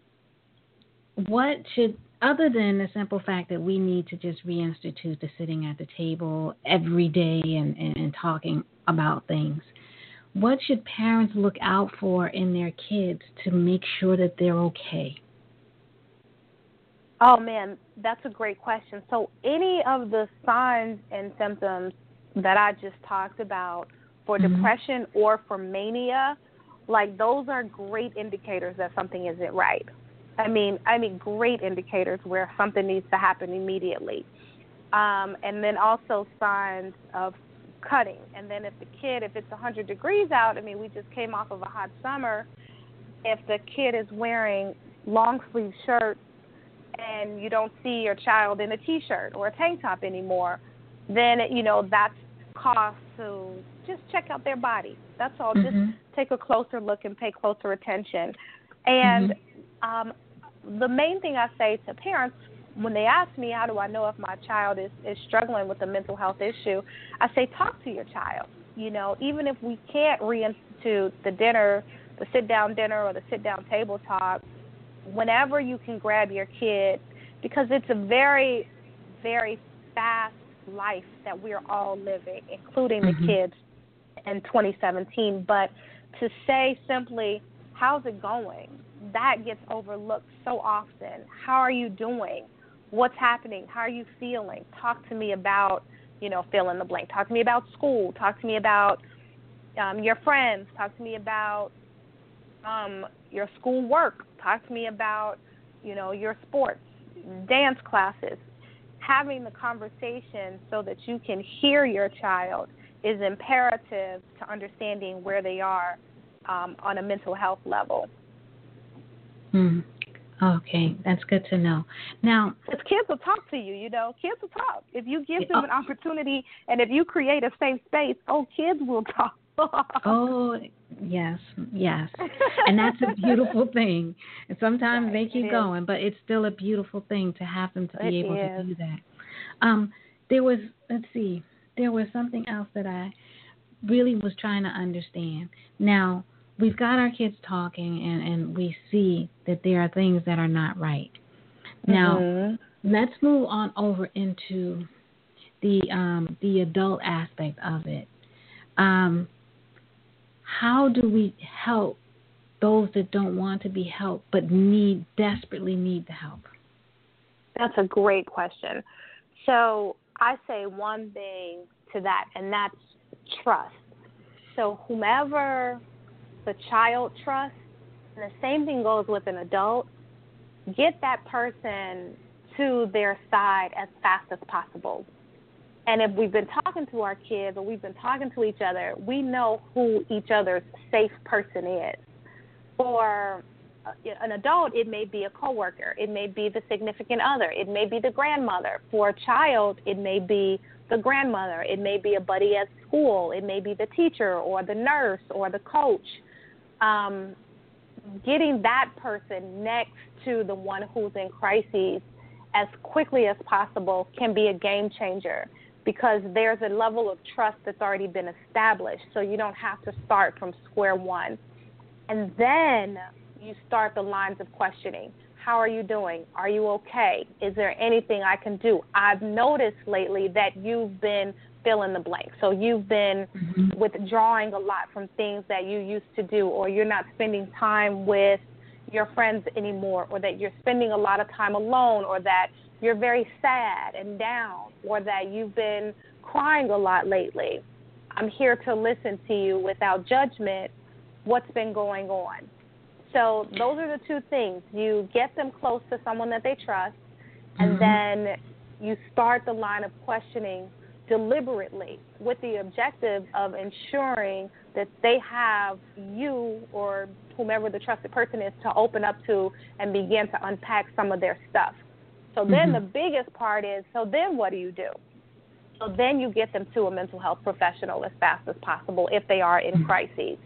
what should other than the simple fact that we need to just reinstitute the sitting at the table every day and, and, and talking about things, what should parents look out for in their kids to make sure that they're okay? Oh man, that's a great question. So any of the signs and symptoms that I just talked about for mm-hmm. depression or for mania, like those are great indicators that something isn't right. I mean, I mean, great indicators where something needs to happen immediately. Um, and then also signs of cutting. And then if the kid, if it's 100 degrees out, I mean, we just came off of a hot summer. If the kid is wearing long sleeve shirts and you don't see your child in a t-shirt or a tank top anymore, then you know that's cause to just check out their body. That's all. Mm-hmm. Just take a closer look and pay closer attention. And mm-hmm. um, the main thing I say to parents when they ask me how do I know if my child is, is struggling with a mental health issue, I say talk to your child. You know, even if we can't reinstitute the dinner, the sit down dinner or the sit down table talk, whenever you can grab your kid, because it's a very, very fast life that we're all living, including mm-hmm. the kids in 2017. But to say simply, how's it going? That gets overlooked so often. How are you doing? What's happening? How are you feeling? Talk to me about, you know, fill in the blank. Talk to me about school. Talk to me about um, your friends. Talk to me about um, your school work. Talk to me about, you know, your sports, dance classes having the conversation so that you can hear your child is imperative to understanding where they are um, on a mental health level. Hmm. Okay, that's good to know. Now, because kids will talk to you, you know, kids will talk. If you give them an opportunity and if you create a safe space, oh, kids will talk. (laughs) oh, yes, yes. And that's a beautiful thing. And sometimes they keep going, but it's still a beautiful thing to have them to be it able is. to do that. Um, there was, let's see, there was something else that I really was trying to understand. Now, we've got our kids talking and, and we see that there are things that are not right. Now, mm-hmm. let's move on over into the um, the adult aspect of it. Um, how do we help those that don't want to be helped but need desperately need the help? That's a great question. So I say one thing to that, and that's trust. So whomever the child trust, and the same thing goes with an adult, get that person to their side as fast as possible. And if we've been talking to our kids or we've been talking to each other, we know who each other's safe person is. For uh, an adult, it may be a coworker, it may be the significant other, it may be the grandmother. For a child, it may be the grandmother, it may be a buddy at school, it may be the teacher or the nurse or the coach. Um, getting that person next to the one who's in crises as quickly as possible can be a game changer because there's a level of trust that's already been established. So you don't have to start from square one. And then you start the lines of questioning. How are you doing? Are you okay? Is there anything I can do? I've noticed lately that you've been fill in the blank. So you've been mm-hmm. withdrawing a lot from things that you used to do, or you're not spending time with your friends anymore, or that you're spending a lot of time alone, or that you're very sad and down, or that you've been crying a lot lately. I'm here to listen to you without judgment. What's been going on? So those are the two things. You get them close to someone that they trust, and mm-hmm. then you start the line of questioning deliberately with the objective of ensuring that they have you or whomever the trusted person is to open up to and begin to unpack some of their stuff. So then mm-hmm. the biggest part is so then what do you do? So then you get them to a mental health professional as fast as possible if they are in mm-hmm. crises.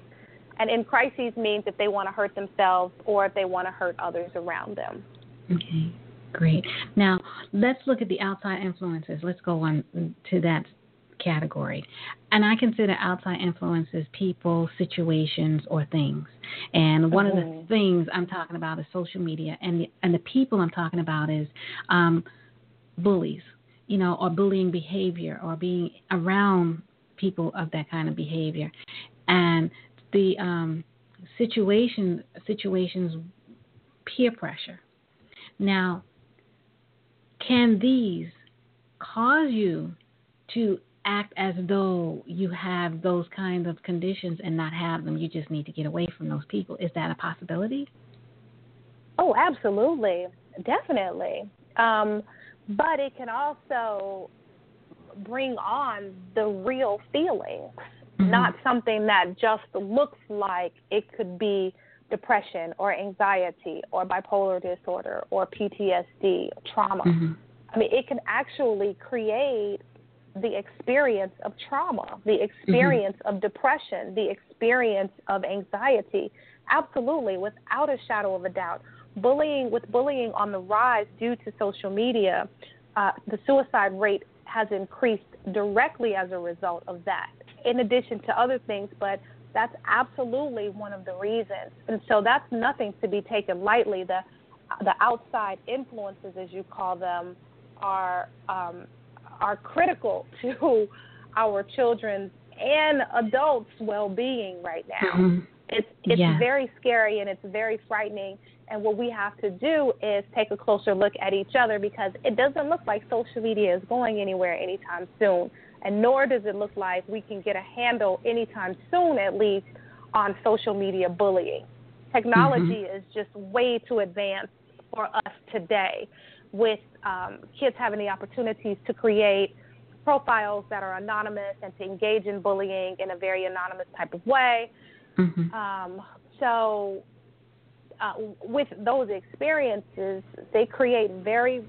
And in crises means if they want to hurt themselves or if they want to hurt others around them. Okay, great. Now let's look at the outside influences. Let's go on to that category. And I consider outside influences people, situations, or things. And one of the things I'm talking about is social media, and the, and the people I'm talking about is um, bullies, you know, or bullying behavior, or being around people of that kind of behavior. And the um, situation situations peer pressure. Now, can these cause you to act as though you have those kinds of conditions and not have them? You just need to get away from those people. Is that a possibility? Oh, absolutely, definitely. Um, but it can also bring on the real feelings mm-hmm. not something that just looks like it could be depression or anxiety or bipolar disorder or PTSD, trauma. Mm-hmm. I mean, it can actually create the experience of trauma, the experience mm-hmm. of depression, the experience of anxiety. Absolutely, without a shadow of a doubt. Bullying, with bullying on the rise due to social media, uh, the suicide rate has increased directly as a result of that in addition to other things, but that's absolutely one of the reasons. And so that's nothing to be taken lightly. The the outside influences, as you call them, are um, are critical (laughs) to our children's and adults' well-being right now. Mm-hmm. It's it's yeah. very scary and it's very frightening. And what we have to do is take a closer look at each other because it doesn't look like social media is going anywhere anytime soon and nor does it look like we can get a handle anytime soon, at least, on social media bullying. Technology mm-hmm. is just way too advanced for us today, with um, kids having the opportunities to create profiles that are anonymous and to engage in bullying in a very anonymous type of way. Mm-hmm. Um, so, uh, with those experiences, they create very,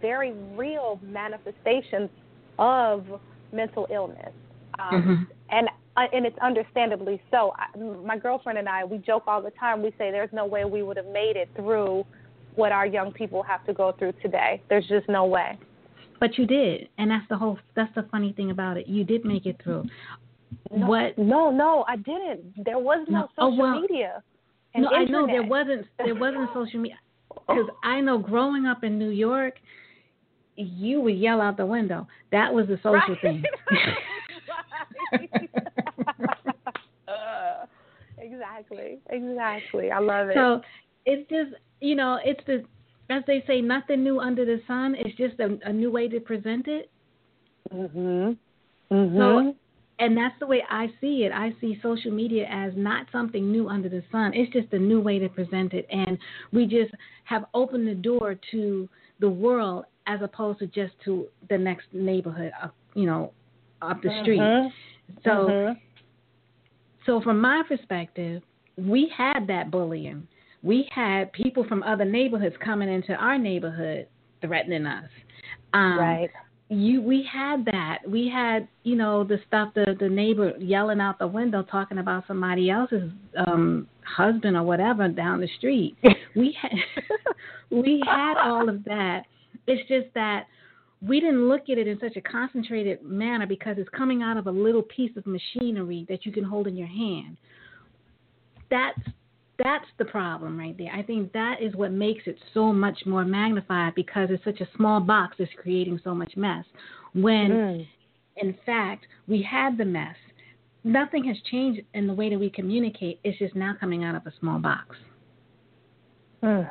very real manifestations of mental illness, um, mm-hmm. and uh, and it's understandably so. I, my girlfriend and I, we joke all the time. We say there's no way we would have made it through what our young people have to go through today. There's just no way. But you did, and that's the whole. That's the funny thing about it. You did make it through. No, what? No, no, I didn't. There was no, no. Oh, social oh, well, media. no, internet. I know there wasn't. There wasn't social media because I know growing up in New York, you would yell out the window. That was the social right. thing. (laughs) (laughs) uh, exactly. Exactly. I love it. So it's just you know, it's the as they say, nothing new under the sun. It's just a, a new way to present it. Mhm. Mhm. So, and that's the way I see it. I see social media as not something new under the sun. It's just a new way to present it, and we just have opened the door to the world as opposed to just to the next neighborhood, up, you know, up the street. Mm-hmm. So, mm-hmm. so from my perspective, we had that bullying. we had people from other neighborhoods coming into our neighborhood threatening us. Um, right. You, we had that. We had, you know, the stuff the the neighbor yelling out the window talking about somebody else's um husband or whatever down the street. (laughs) we had, (laughs) we had all of that. It's just that we didn't look at it in such a concentrated manner because it's coming out of a little piece of machinery that you can hold in your hand. That's that's the problem right there. I think that is what makes it so much more magnified because it's such a small box that's creating so much mess. When mm. in fact we had the mess. Nothing has changed in the way that we communicate. It's just now coming out of a small box. Mm.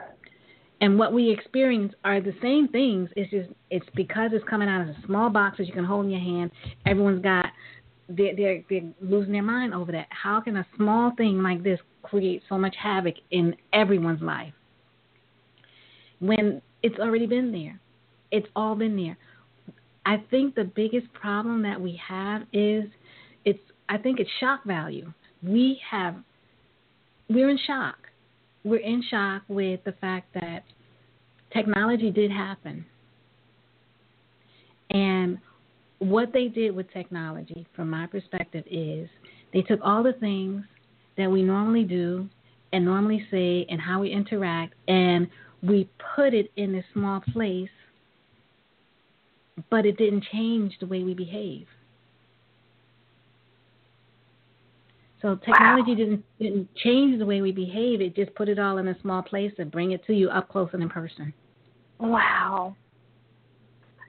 And what we experience are the same things. It's just it's because it's coming out of a small box that you can hold in your hand. Everyone's got they're, they're they're losing their mind over that. How can a small thing like this create so much havoc in everyone's life when it's already been there? It's all been there. I think the biggest problem that we have is it's I think it's shock value. We have we're in shock we're in shock with the fact that technology did happen. And what they did with technology, from my perspective, is they took all the things that we normally do and normally say and how we interact, and we put it in a small place, but it didn't change the way we behave. So technology wow. didn't didn't change the way we behave. It just put it all in a small place and bring it to you up close and in person. Wow.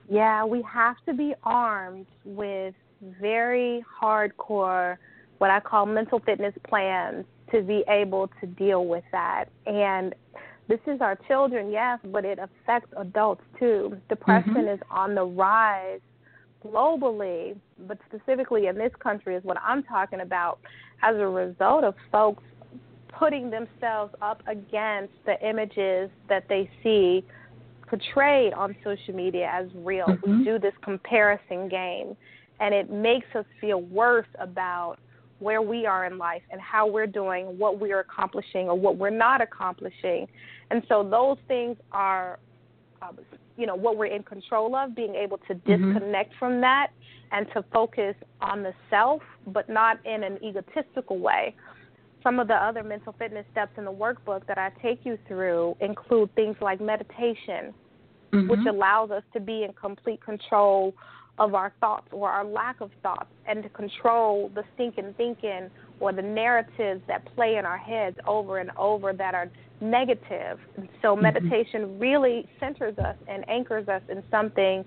Yeah, we have to be armed with very hardcore what I call mental fitness plans to be able to deal with that. And this is our children, yes, but it affects adults too. Depression mm-hmm. is on the rise globally, but specifically in this country is what I'm talking about as a result of folks putting themselves up against the images that they see portrayed on social media as real. Mm-hmm. We do this comparison game, and it makes us feel worse about where we are in life and how we're doing, what we're accomplishing, or what we're not accomplishing. And so those things are, uh, you know, what we're in control of, being able to mm-hmm. disconnect mm-hmm. from that and to focus on the self, but not in an egotistical way. Some of the other mental fitness steps in the workbook that I take you through include things like meditation, mm-hmm. which allows us to be in complete control of our thoughts or our lack of thoughts and to control the thinking thinking or the narratives that play in our heads over and over that are negative. So mm-hmm. meditation really centers us and anchors us in something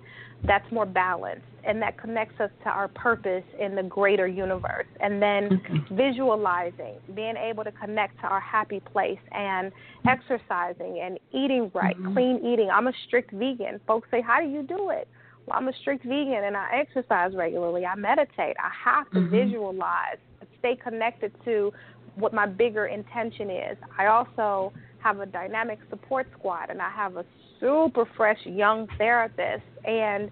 that's more balanced and that connects us to our purpose in the greater universe. And then okay. visualizing, being able to connect to our happy place and exercising and eating right, mm-hmm. clean eating. I'm a strict vegan. Folks say, How do you do it? Well, I'm a strict vegan and I exercise regularly. I meditate. I have to mm-hmm. visualize, stay connected to what my bigger intention is. I also have a dynamic support squad and I have a super fresh young therapist and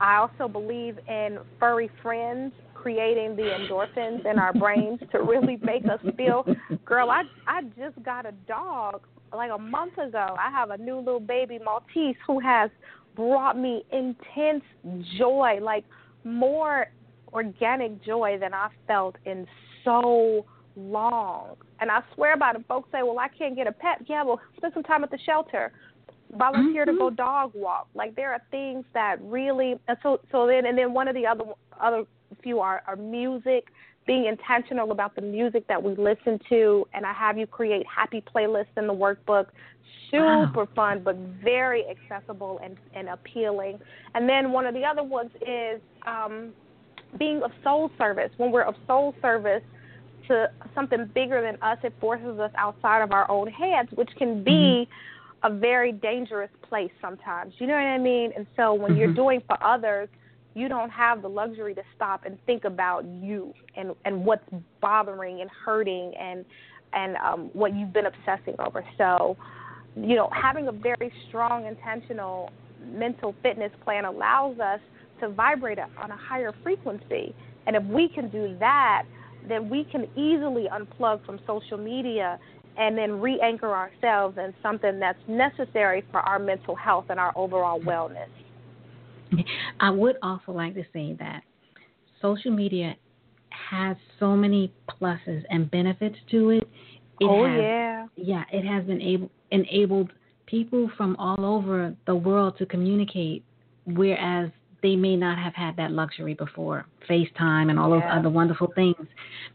I also believe in furry friends creating the endorphins in our brains to really make us feel girl I I just got a dog like a month ago. I have a new little baby Maltese who has brought me intense joy, like more organic joy than I felt in so long. And I swear by it, folks say, Well, I can't get a pet. Yeah, well, spend some time at the shelter. Volunteer mm-hmm. to go mm-hmm. dog walk. Like there are things that really and so so then and then one of the other other few are, are music, being intentional about the music that we listen to and I have you create happy playlists in the workbook. Super wow. fun but very accessible and, and appealing. And then one of the other ones is um being of soul service. When we're of soul service, to something bigger than us, it forces us outside of our own heads, which can be mm-hmm. a very dangerous place sometimes. You know what I mean? And so when mm-hmm. you're doing for others, you don't have the luxury to stop and think about you and and what's bothering and hurting and and um, what you've been obsessing over. So, you know, having a very strong, intentional mental fitness plan allows us to vibrate on a higher frequency. And if we can do that, then we can easily unplug from social media and then re anchor ourselves in something that's necessary for our mental health and our overall wellness. I would also like to say that social media has so many pluses and benefits to it. it oh has, yeah. Yeah, it has been able enabled people from all over the world to communicate, whereas they may not have had that luxury before. FaceTime and all those other wonderful things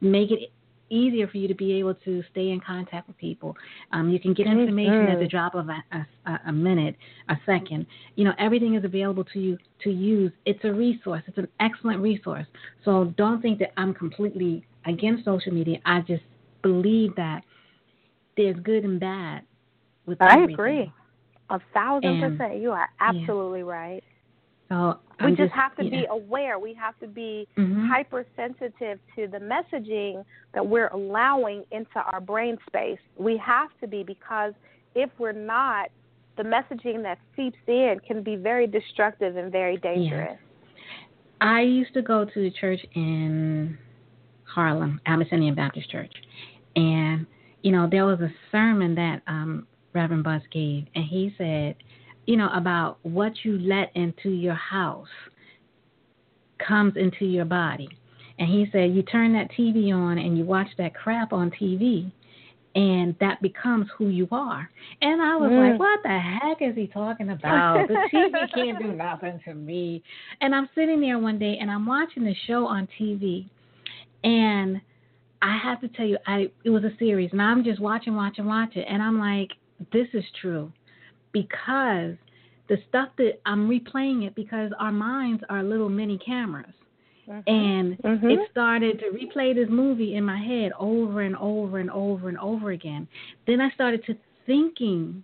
make it easier for you to be able to stay in contact with people. Um, you can get information at the drop of a, a, a, minute, a second. You know, everything is available to you to use. It's a resource. It's an excellent resource. So don't think that I'm completely against social media. I just believe that there's good and bad with I everything. agree. A thousand And- percent. You are absolutely right. So We I'm just, have to yeah. be aware. We have to be Mhm. hypersensitive to the messaging that we're allowing into our brain space. We have to be because if we're not, the messaging that seeps in can be very destructive and very dangerous. I used to go to the church in Harlem, Abyssinian Baptist Church, and you know there was a sermon that um, Reverend Butts gave, and he said, you know, about what you let into your house comes into your body, and he said you turn that TV on and you watch that crap on TV. And that becomes who you are. And I was Mm. like, what the heck is he talking about? The TV (laughs) can't do nothing to me. And I'm sitting there one day and I'm watching the show on TV, and I have to tell you, I it was a series, and I'm just watching, watching, watching, and I'm like, this is true, because the stuff that I'm replaying it because our minds are little mini cameras, and Mhm. it started to replay this movie in my head over and over and over and over again. Then I started to thinking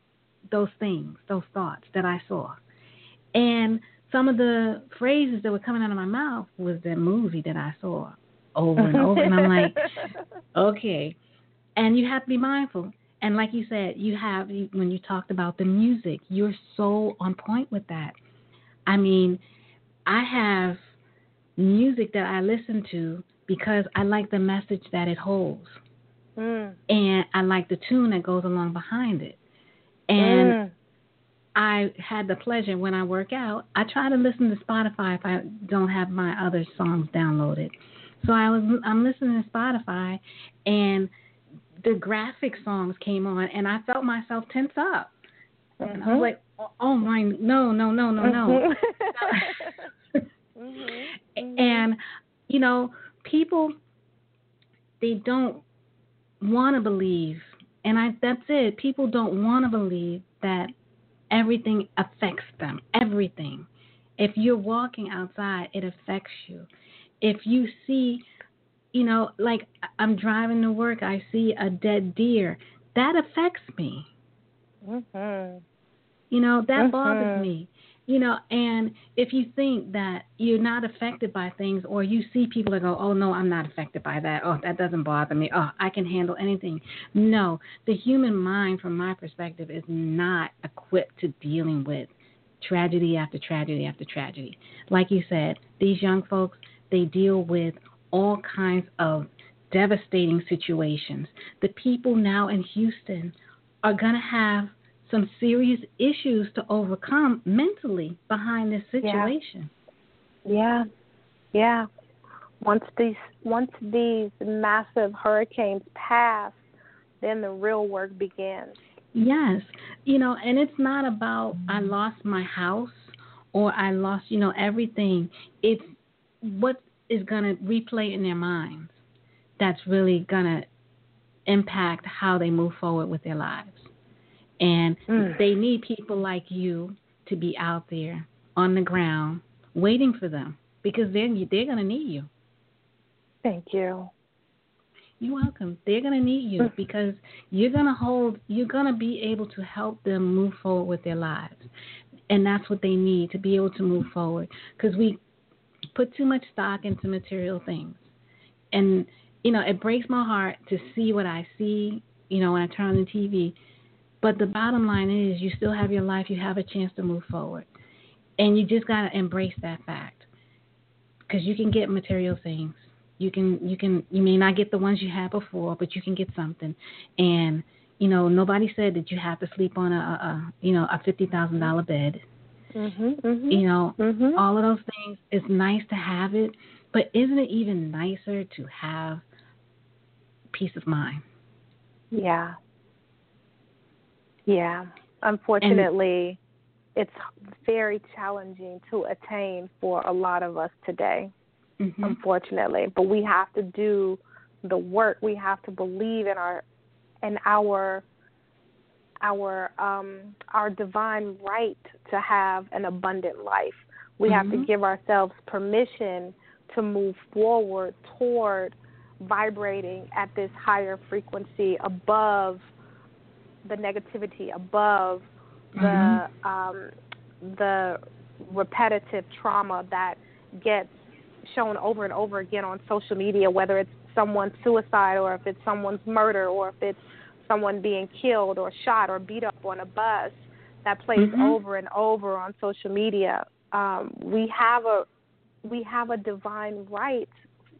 those things, those thoughts that I saw. And some of the phrases that were coming out of my mouth was that movie that I saw over and over. and I'm like, (laughs) okay. And you have to be mindful. And like you said, you have, when you talked about the music, you're so on point with that. I mean, I have music that I listen to because I like the message that it holds. Mm. And I like the tune that goes along behind it. And Mm. I had the pleasure when I work out. I try to listen to Spotify if I don't have my other songs downloaded. So I was I'm listening to Spotify, and the graphic songs came on, and I felt myself tense up. And I was Mhm. like, oh, my, no, no, no, no, no. Mhm. (laughs) Mhm. And you know, people they don't want to believe, and I that's it. People don't want to believe that everything affects them. Everything. If you're walking outside, it affects you. If you see, you know, like I'm driving to work, I see a dead deer, that affects me. Mhm. You know, that Mhm. bothers me. You know, and if you think that you're not affected by things, or you see people that go, oh, no, I'm not affected by that. Oh, that doesn't bother me. Oh, I can handle anything. No, the human mind, from my perspective, is not equipped to dealing with tragedy after tragedy after tragedy. Like you said, these young folks, they deal with all kinds of devastating situations. The people now in Houston are going to have some serious issues to overcome mentally behind this Yeah. situation. Yeah, yeah. Once these once these massive hurricanes pass, then the real work begins. Yes. You know, and it's not about I lost my house or I lost, you know, everything. It's what is going to replay in their minds that's really going to impact how they move forward with their lives. And Mm. they need people like you to be out there on the ground waiting for them because they're, they're going to need you. Thank you. You're welcome. They're going to need you Mm. because you're going to hold, you're going to be able to help them move forward with their lives. And that's what they need to be able to move forward because we put too much stock into material things. And, you know, it breaks my heart to see what I see, you know, when I turn on the TV. But the bottom line is you still have your life, you have a chance to move forward. And you just got to embrace that fact because you can get material things you can you can you may not get the ones you had before but you can get something and You know, nobody said that you have to sleep on a, a you know a fifty thousand dollar bed. Mhm. Mhm. You know, Mhm. all of those things. It's nice to have it, but isn't it even nicer to have peace of mind? Yeah. Yeah. Unfortunately, it's very challenging to attain for a lot of us today. Mm-hmm. Unfortunately, but we have to do the work. We have to believe in our in our our um our divine right to have an abundant life. We have to Mhm. give ourselves permission to move forward toward vibrating at this higher frequency above the negativity, above the um, the repetitive trauma that gets shown over and over again on social media, whether it's someone's suicide or if it's someone's murder or if it's someone being killed or shot or beat up on a bus that plays Mhm. over and over on social media. Um, we have a we have a divine right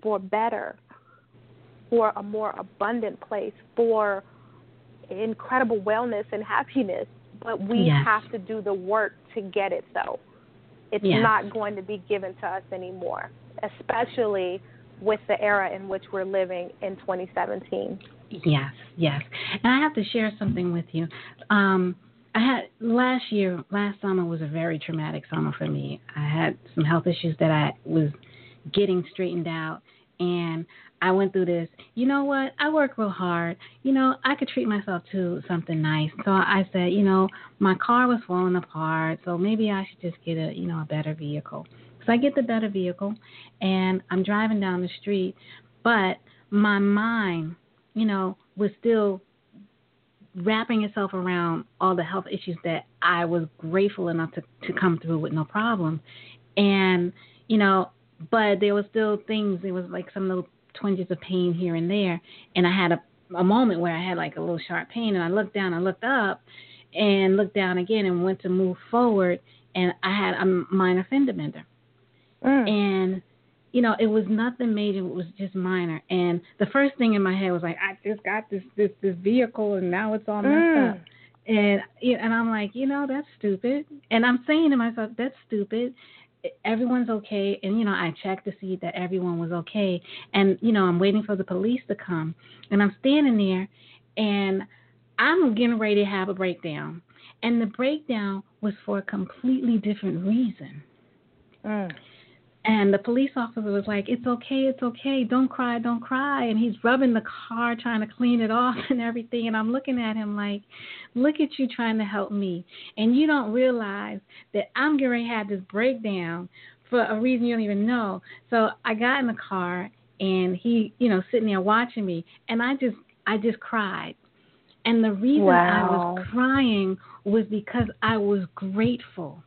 for better, for a more abundant place, for incredible wellness and happiness. But we Yes. have to do the work to get it though. It's Yes. not going to be given to us anymore, especially with the era in which we're living in 2017. Yes, yes. And I have to share something with you. Um, I had last year, last summer was a very traumatic summer for me. I had some health issues that I was getting straightened out, and I went through this. You know what? I work real hard. You know, I could treat myself to something nice. So I said, you know, my car was falling apart, so maybe I should just get a, you know, a better vehicle. So I get the better vehicle, and I'm driving down the street, but my mind you know, was still wrapping itself around all the health issues that I was grateful enough to to come through with no problem. And, you know, but there was still things, there was like some little twinges of pain here and there. And I had a a moment where I had like a little sharp pain and I looked down, I looked up and looked down again and went to move forward and I had a minor fender bender. Mm. And you know, it was nothing major. It was just minor. And the first thing in my head was like, I just got this this this vehicle, and now it's all messed Mm. up. And and I'm like, you know, that's stupid. And I'm saying to myself, that's stupid. Everyone's okay, and you know, I checked to see that everyone was okay. And you know, I'm waiting for the police to come, and I'm standing there, and I'm getting ready to have a breakdown. And the breakdown was for a completely different reason. Mm. And the police officer was like, It's okay, it's okay, don't cry, don't cry. And he's rubbing the car, trying to clean it off (laughs) and everything. And I'm looking at him like, Look at you trying to help me. And you don't realize that I'm getting ready to have this breakdown for a reason you don't even know. So I got in the car and he, you know, sitting there watching me. And I just, I just cried. And the reason I was crying was because I was grateful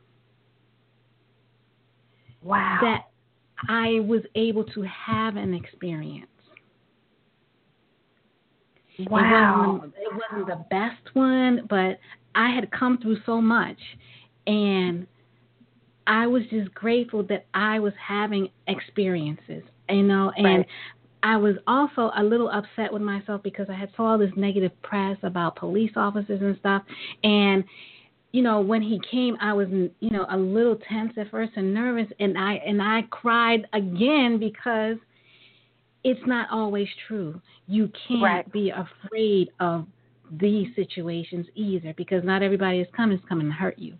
Wow. that I was able to have an experience. wow. It wasn't, it wasn't the best one, but I had come through so much, and I was just grateful that I was having experiences, you know, and. Right. I was also a little upset with myself because I had saw all this negative press about police officers and stuff, and you know when he came i was you know a little tense at first and nervous and i and i cried again because it's not always true. You can't Right. be afraid of these situations either because not everybody is coming is coming to hurt you.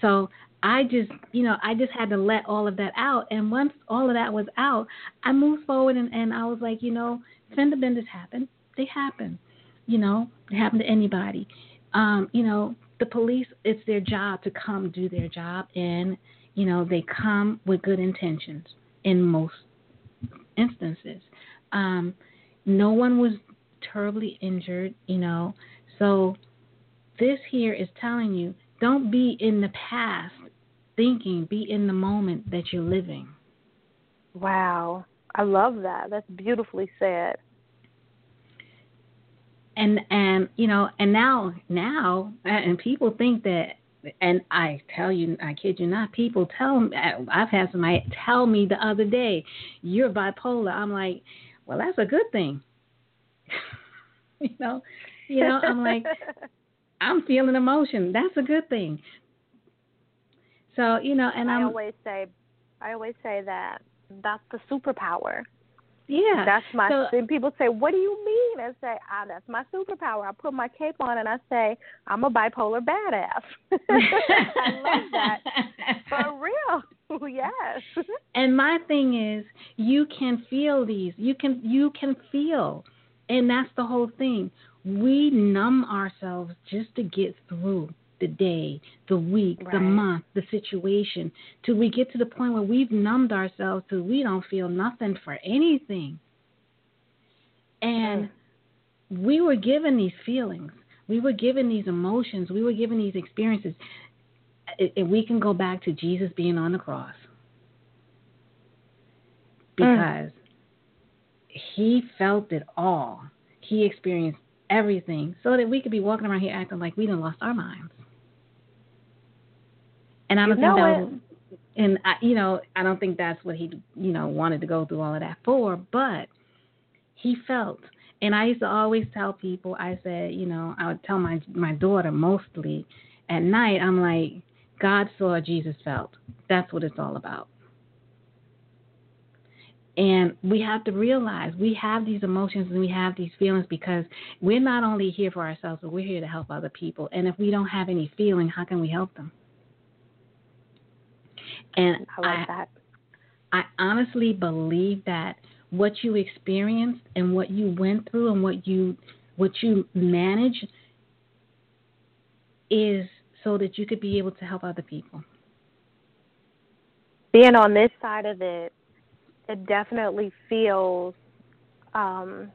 So i just you know i just had to let all of that out and once all of that was out i moved forward and, and i was like you know fender benders happen. They happen you know they happen to anybody. Um, you know, the police, it's their job to come do their job, and, you know, they come with good intentions in most instances. Um, no one was terribly injured, you know, so this here is telling you don't be in the past thinking, be in the moment that you're living. Wow. I love that. That's beautifully said. And and you know and now now uh, and people think that and I tell you, I kid you not, people tell me, uh, I've had somebody tell me the other day, you're bipolar. I'm like, well, that's a good thing. (laughs) you know, you know, I'm like, (laughs) I'm feeling emotion. That's a good thing. So you know, and I I'm always say, I always say that that's the superpower. Yeah. That's my. So- and people say, "What do you mean?" I say, "Ah, that's my superpower." I put my cape on and I say, "I'm a bipolar badass." (laughs) I love that (laughs) for real. (laughs) yes. And my thing is, you can feel these. You can you can feel, and that's the whole thing. We numb ourselves just to get through the day, the week, the month, the situation, till we get to the point where we've numbed ourselves till we don't feel nothing for anything. And mm-hmm. we were given these feelings. We were given these emotions. We were given these experiences. And we can go back to Jesus being on the cross mm. because he felt it all. He experienced everything so that we could be walking around here acting like we didn't lost our minds. And I don't think know that was, and I, you know, I don't think that's what he, you know, wanted to go through all of that for, but he felt. And I used to always tell people, I said, you know, I would tell my my daughter mostly at night, I'm like, God saw, Jesus felt. That's what it's all about. And we have to realize we have these emotions and we have these feelings because we're not only here for ourselves, but we're here to help other people. And if we don't have any feeling, how can we help them? And I like that. I honestly believe that what you experienced and what you went through and what you what you managed is so that you could be able to help other people. Being on this side of it, it definitely feels um,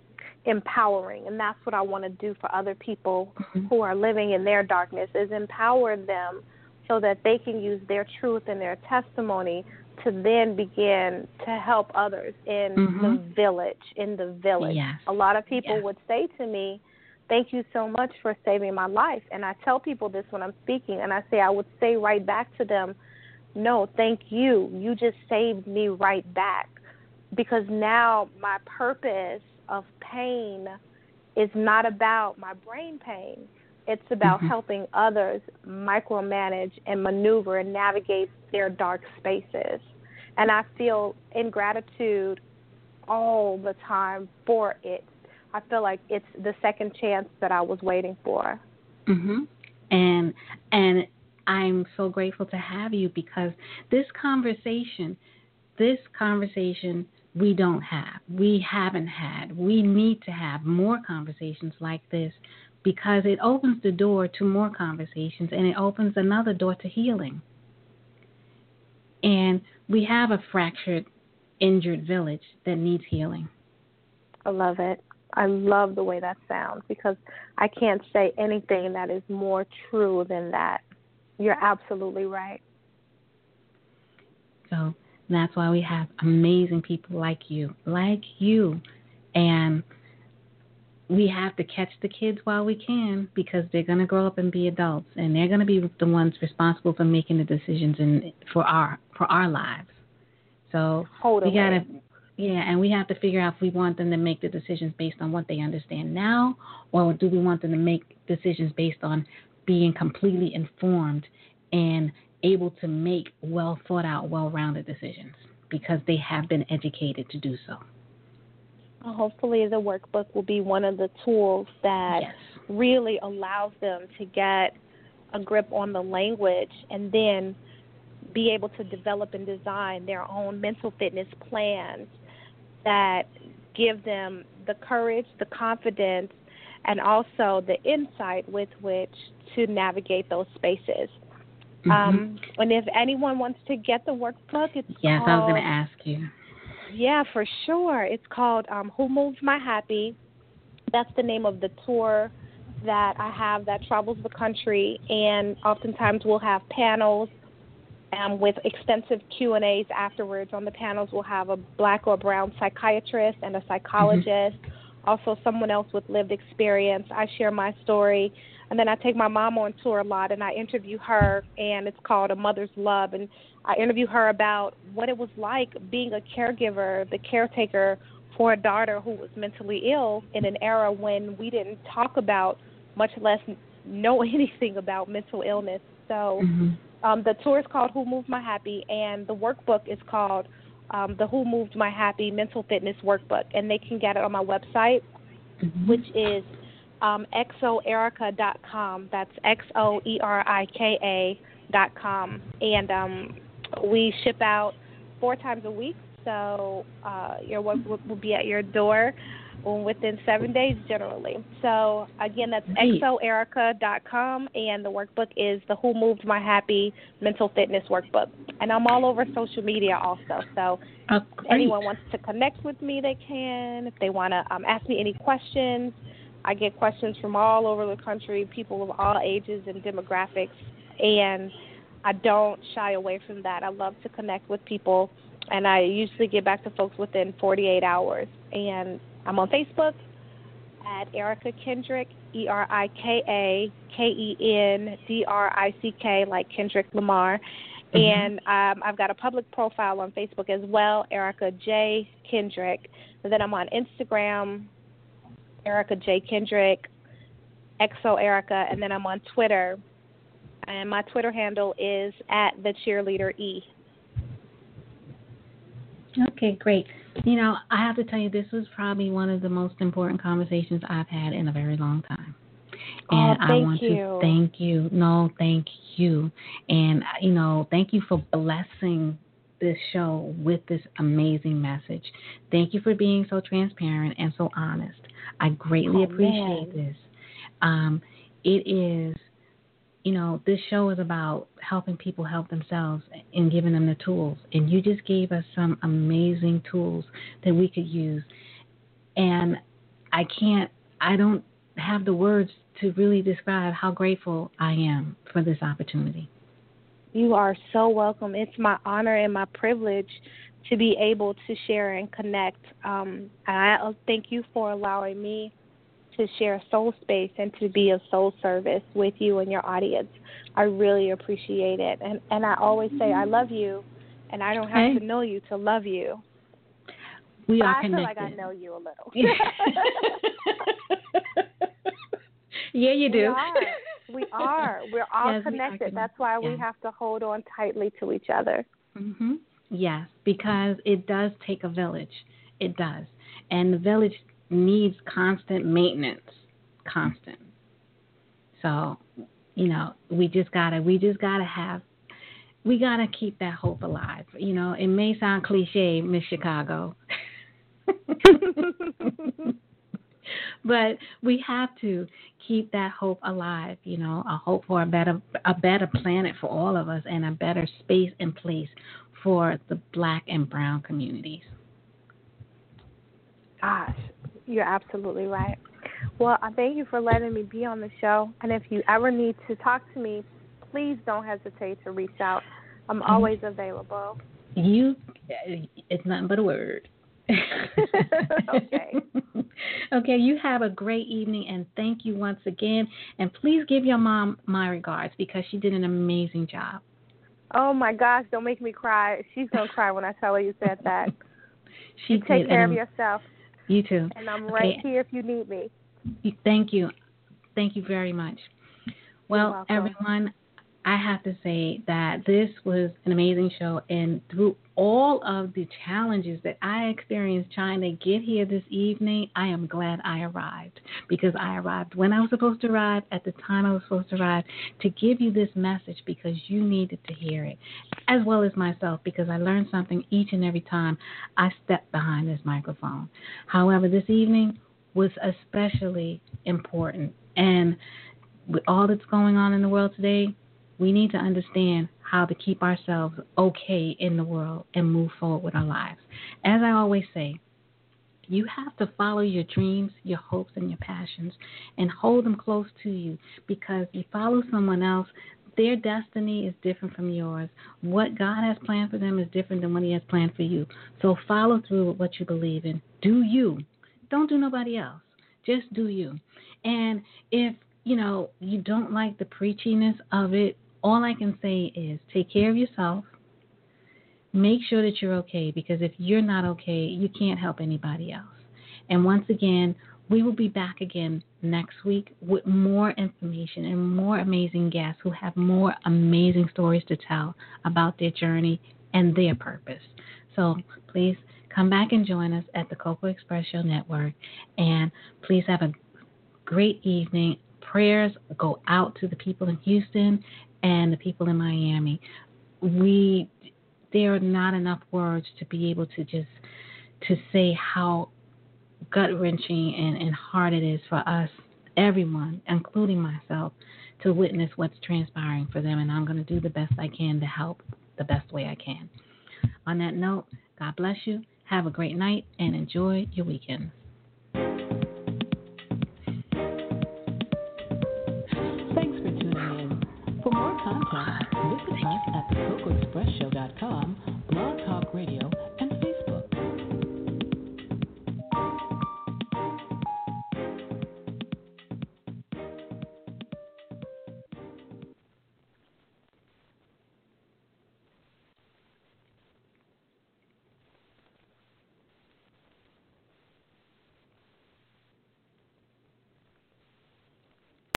empowering, and that's what I want to do for other people Mhm. who are living in their darkness is empower them so that they can use their truth and their testimony to then begin to help others in the Mhm. village in the village Yes. a lot of people Yes. would say to me thank you so much for saving my life and i tell people this when i'm speaking and i say i would say right back to them no thank you you just saved me right back because now my purpose of pain is not about my brain pain. It's about Mhm. helping others micromanage and maneuver and navigate their dark spaces. And I feel ingratitude all the time for it. I feel like it's the second chance that I was waiting for. Mhm. And and I'm so grateful to have you because this conversation, this conversation we don't have. We haven't had. We need to have more conversations like this because it opens the door to more conversations and it opens another door to healing. And we have a fractured, injured village that needs healing. I love it. I love the way that sounds because I can't say anything that is more true than that. You're absolutely right. So that's why we have amazing people like you, like you. And we have to catch the kids while we can because they're going to grow up and be adults and they're going to be the ones responsible for making the decisions in for our for our lives. So Totally. we got to yeah, and we have to figure out if we want them to make the decisions based on what they understand now or do we want them to make decisions based on being completely informed and able to make well thought out, well rounded decisions because they have been educated to do so. Hopefully, the workbook will be one of the tools that Yes. really allows them to get a grip on the language and then be able to develop and design their own mental fitness plans that give them the courage, the confidence, and also the insight with which to navigate those spaces. Mhm. Um, and if anyone wants to get the workbook, it's yes, called, I was going to ask you. Yeah, for sure. It's called um, Who Moves My Happy. That's the name of the tour that I have that travels the country, and oftentimes we'll have panels um, with extensive Q and A's afterwards. On the panels, we'll have a black or brown psychiatrist and a psychologist, also someone else with lived experience. I share my story, and then I take my mom on tour a lot, and I interview her, and it's called A Mother's Love, and I interview her about what it was like being a caregiver, the caretaker for a daughter who was mentally ill in an era when we didn't talk about, much less know (laughs) anything about mental illness. So Mm-hmm. um, the tour is called Who Moved My Happy, and the workbook is called um, the Who Moved My Happy Mental Fitness Workbook, and they can get it on my website, Mhm. which is um, xoerika.com. That's X O E R I K A dot com, and um, we ship out four times a week. So uh, your work will, be at your door within seven days generally. So again, that's xoerika.com, and the workbook is the Who Moved My Happy Mental Fitness Workbook. And I'm all over social media also. So Oh, if anyone wants to connect with me, they can. If they want to um, ask me any questions, I get questions from all over the country, people of all ages and demographics, and I don't shy away from that. I love to connect with people, and I usually get back to folks within 48 hours. And I'm on Facebook at Erika Kendrick, E R I K A K E N D R I C K, like Kendrick Lamar. And um, I've got a public profile on Facebook as well, Erika J. Kendrick. And then I'm on Instagram, Erika J. Kendrick, XO Erika. And then I'm on Twitter. And my Twitter handle is at the cheerleader E. Okay, great. You know, I have to tell you, this was probably one of the most important conversations I've had in a very long time. Oh, And I want you. to thank you. No, thank you. And, you know, thank you for blessing this show with this amazing message. Thank you for being so transparent and so honest. I greatly Oh, appreciate man. this. Um, it is, you know, this show is about helping people help themselves and giving them the tools. And you just gave us some amazing tools that we could use. And I can't, I don't have the words to really describe how grateful I am for this opportunity. You are so welcome. It's my honor and my privilege to be able to share and connect. Um, I thank you for allowing me to share soul space and to be of soul service with you and your audience. I really appreciate it. And and I always say I love you, and I don't have to know you to love you. We are I feel like I know you a little. yeah, (laughs) you do. We are. We are. We're all Yes, we are connected. connected. That's why we have to hold on tightly to each other. hmm Yes, because it does take a village. It does. And the village needs constant maintenance. Constant. So, you know, we just gotta we just gotta have we gotta keep that hope alive. You know, it may sound cliche, Miss Chicago. (laughs) but we have to keep that hope alive, you know, a hope for a better a better planet for all of us and a better space and place for the black and brown communities. Gosh, you're absolutely right. Well, I thank you for letting me be on the show. And if you ever need to talk to me, please don't hesitate to reach out. I'm mm-hmm. always available. You it's nothing but a word. (laughs) Okay. (laughs) okay, you have a great evening and thank you once again. And please give your mom my regards because she did an amazing job. Oh my gosh, don't make me cry. She's gonna cry when I tell her you said that. (laughs) She you take care an- of yourself, You too. and I'm Okay. right here if you need me. Thank you. Thank you very much. Well, everyone, I have to say that this was an amazing show. And through all of the challenges that I experienced trying to get here this evening, I am glad I arrived because I arrived when I was supposed to arrive at the time I was supposed to arrive to give you this message because you needed to hear it, as well as myself because I learned something each and every time I stepped behind this microphone. However, this evening was especially important. And with all that's going on in the world today, we need to understand how to keep ourselves okay in the world and move forward with our lives. As I always say, you have to follow your dreams, your hopes, and your passions and hold them close to you because if you follow someone else, their destiny is different from yours. What God has planned for them is different than what He has planned for you. So follow through with what you believe in. Do you. Don't do nobody else. Just do you. And if, you know, you don't like the preachiness of it, all I can say is take care of yourself. make sure that you're okay because if you're not okay, you can't help anybody else. And once again, we will be back again next week with more information and more amazing guests who have more amazing stories to tell about their journey and their purpose. So please come back and join us at the Coco Express Show Network. And please have a great evening. Prayers go out to the people in Houston and the people in Miami. We there are not enough words to be able to just to say how gut wrenching and, and hard it is for us, everyone, including myself, to witness what's transpiring for them. And I'm going to do the best I can to help the best way I can. On that note, God bless you. Have a great night and enjoy your weekend. More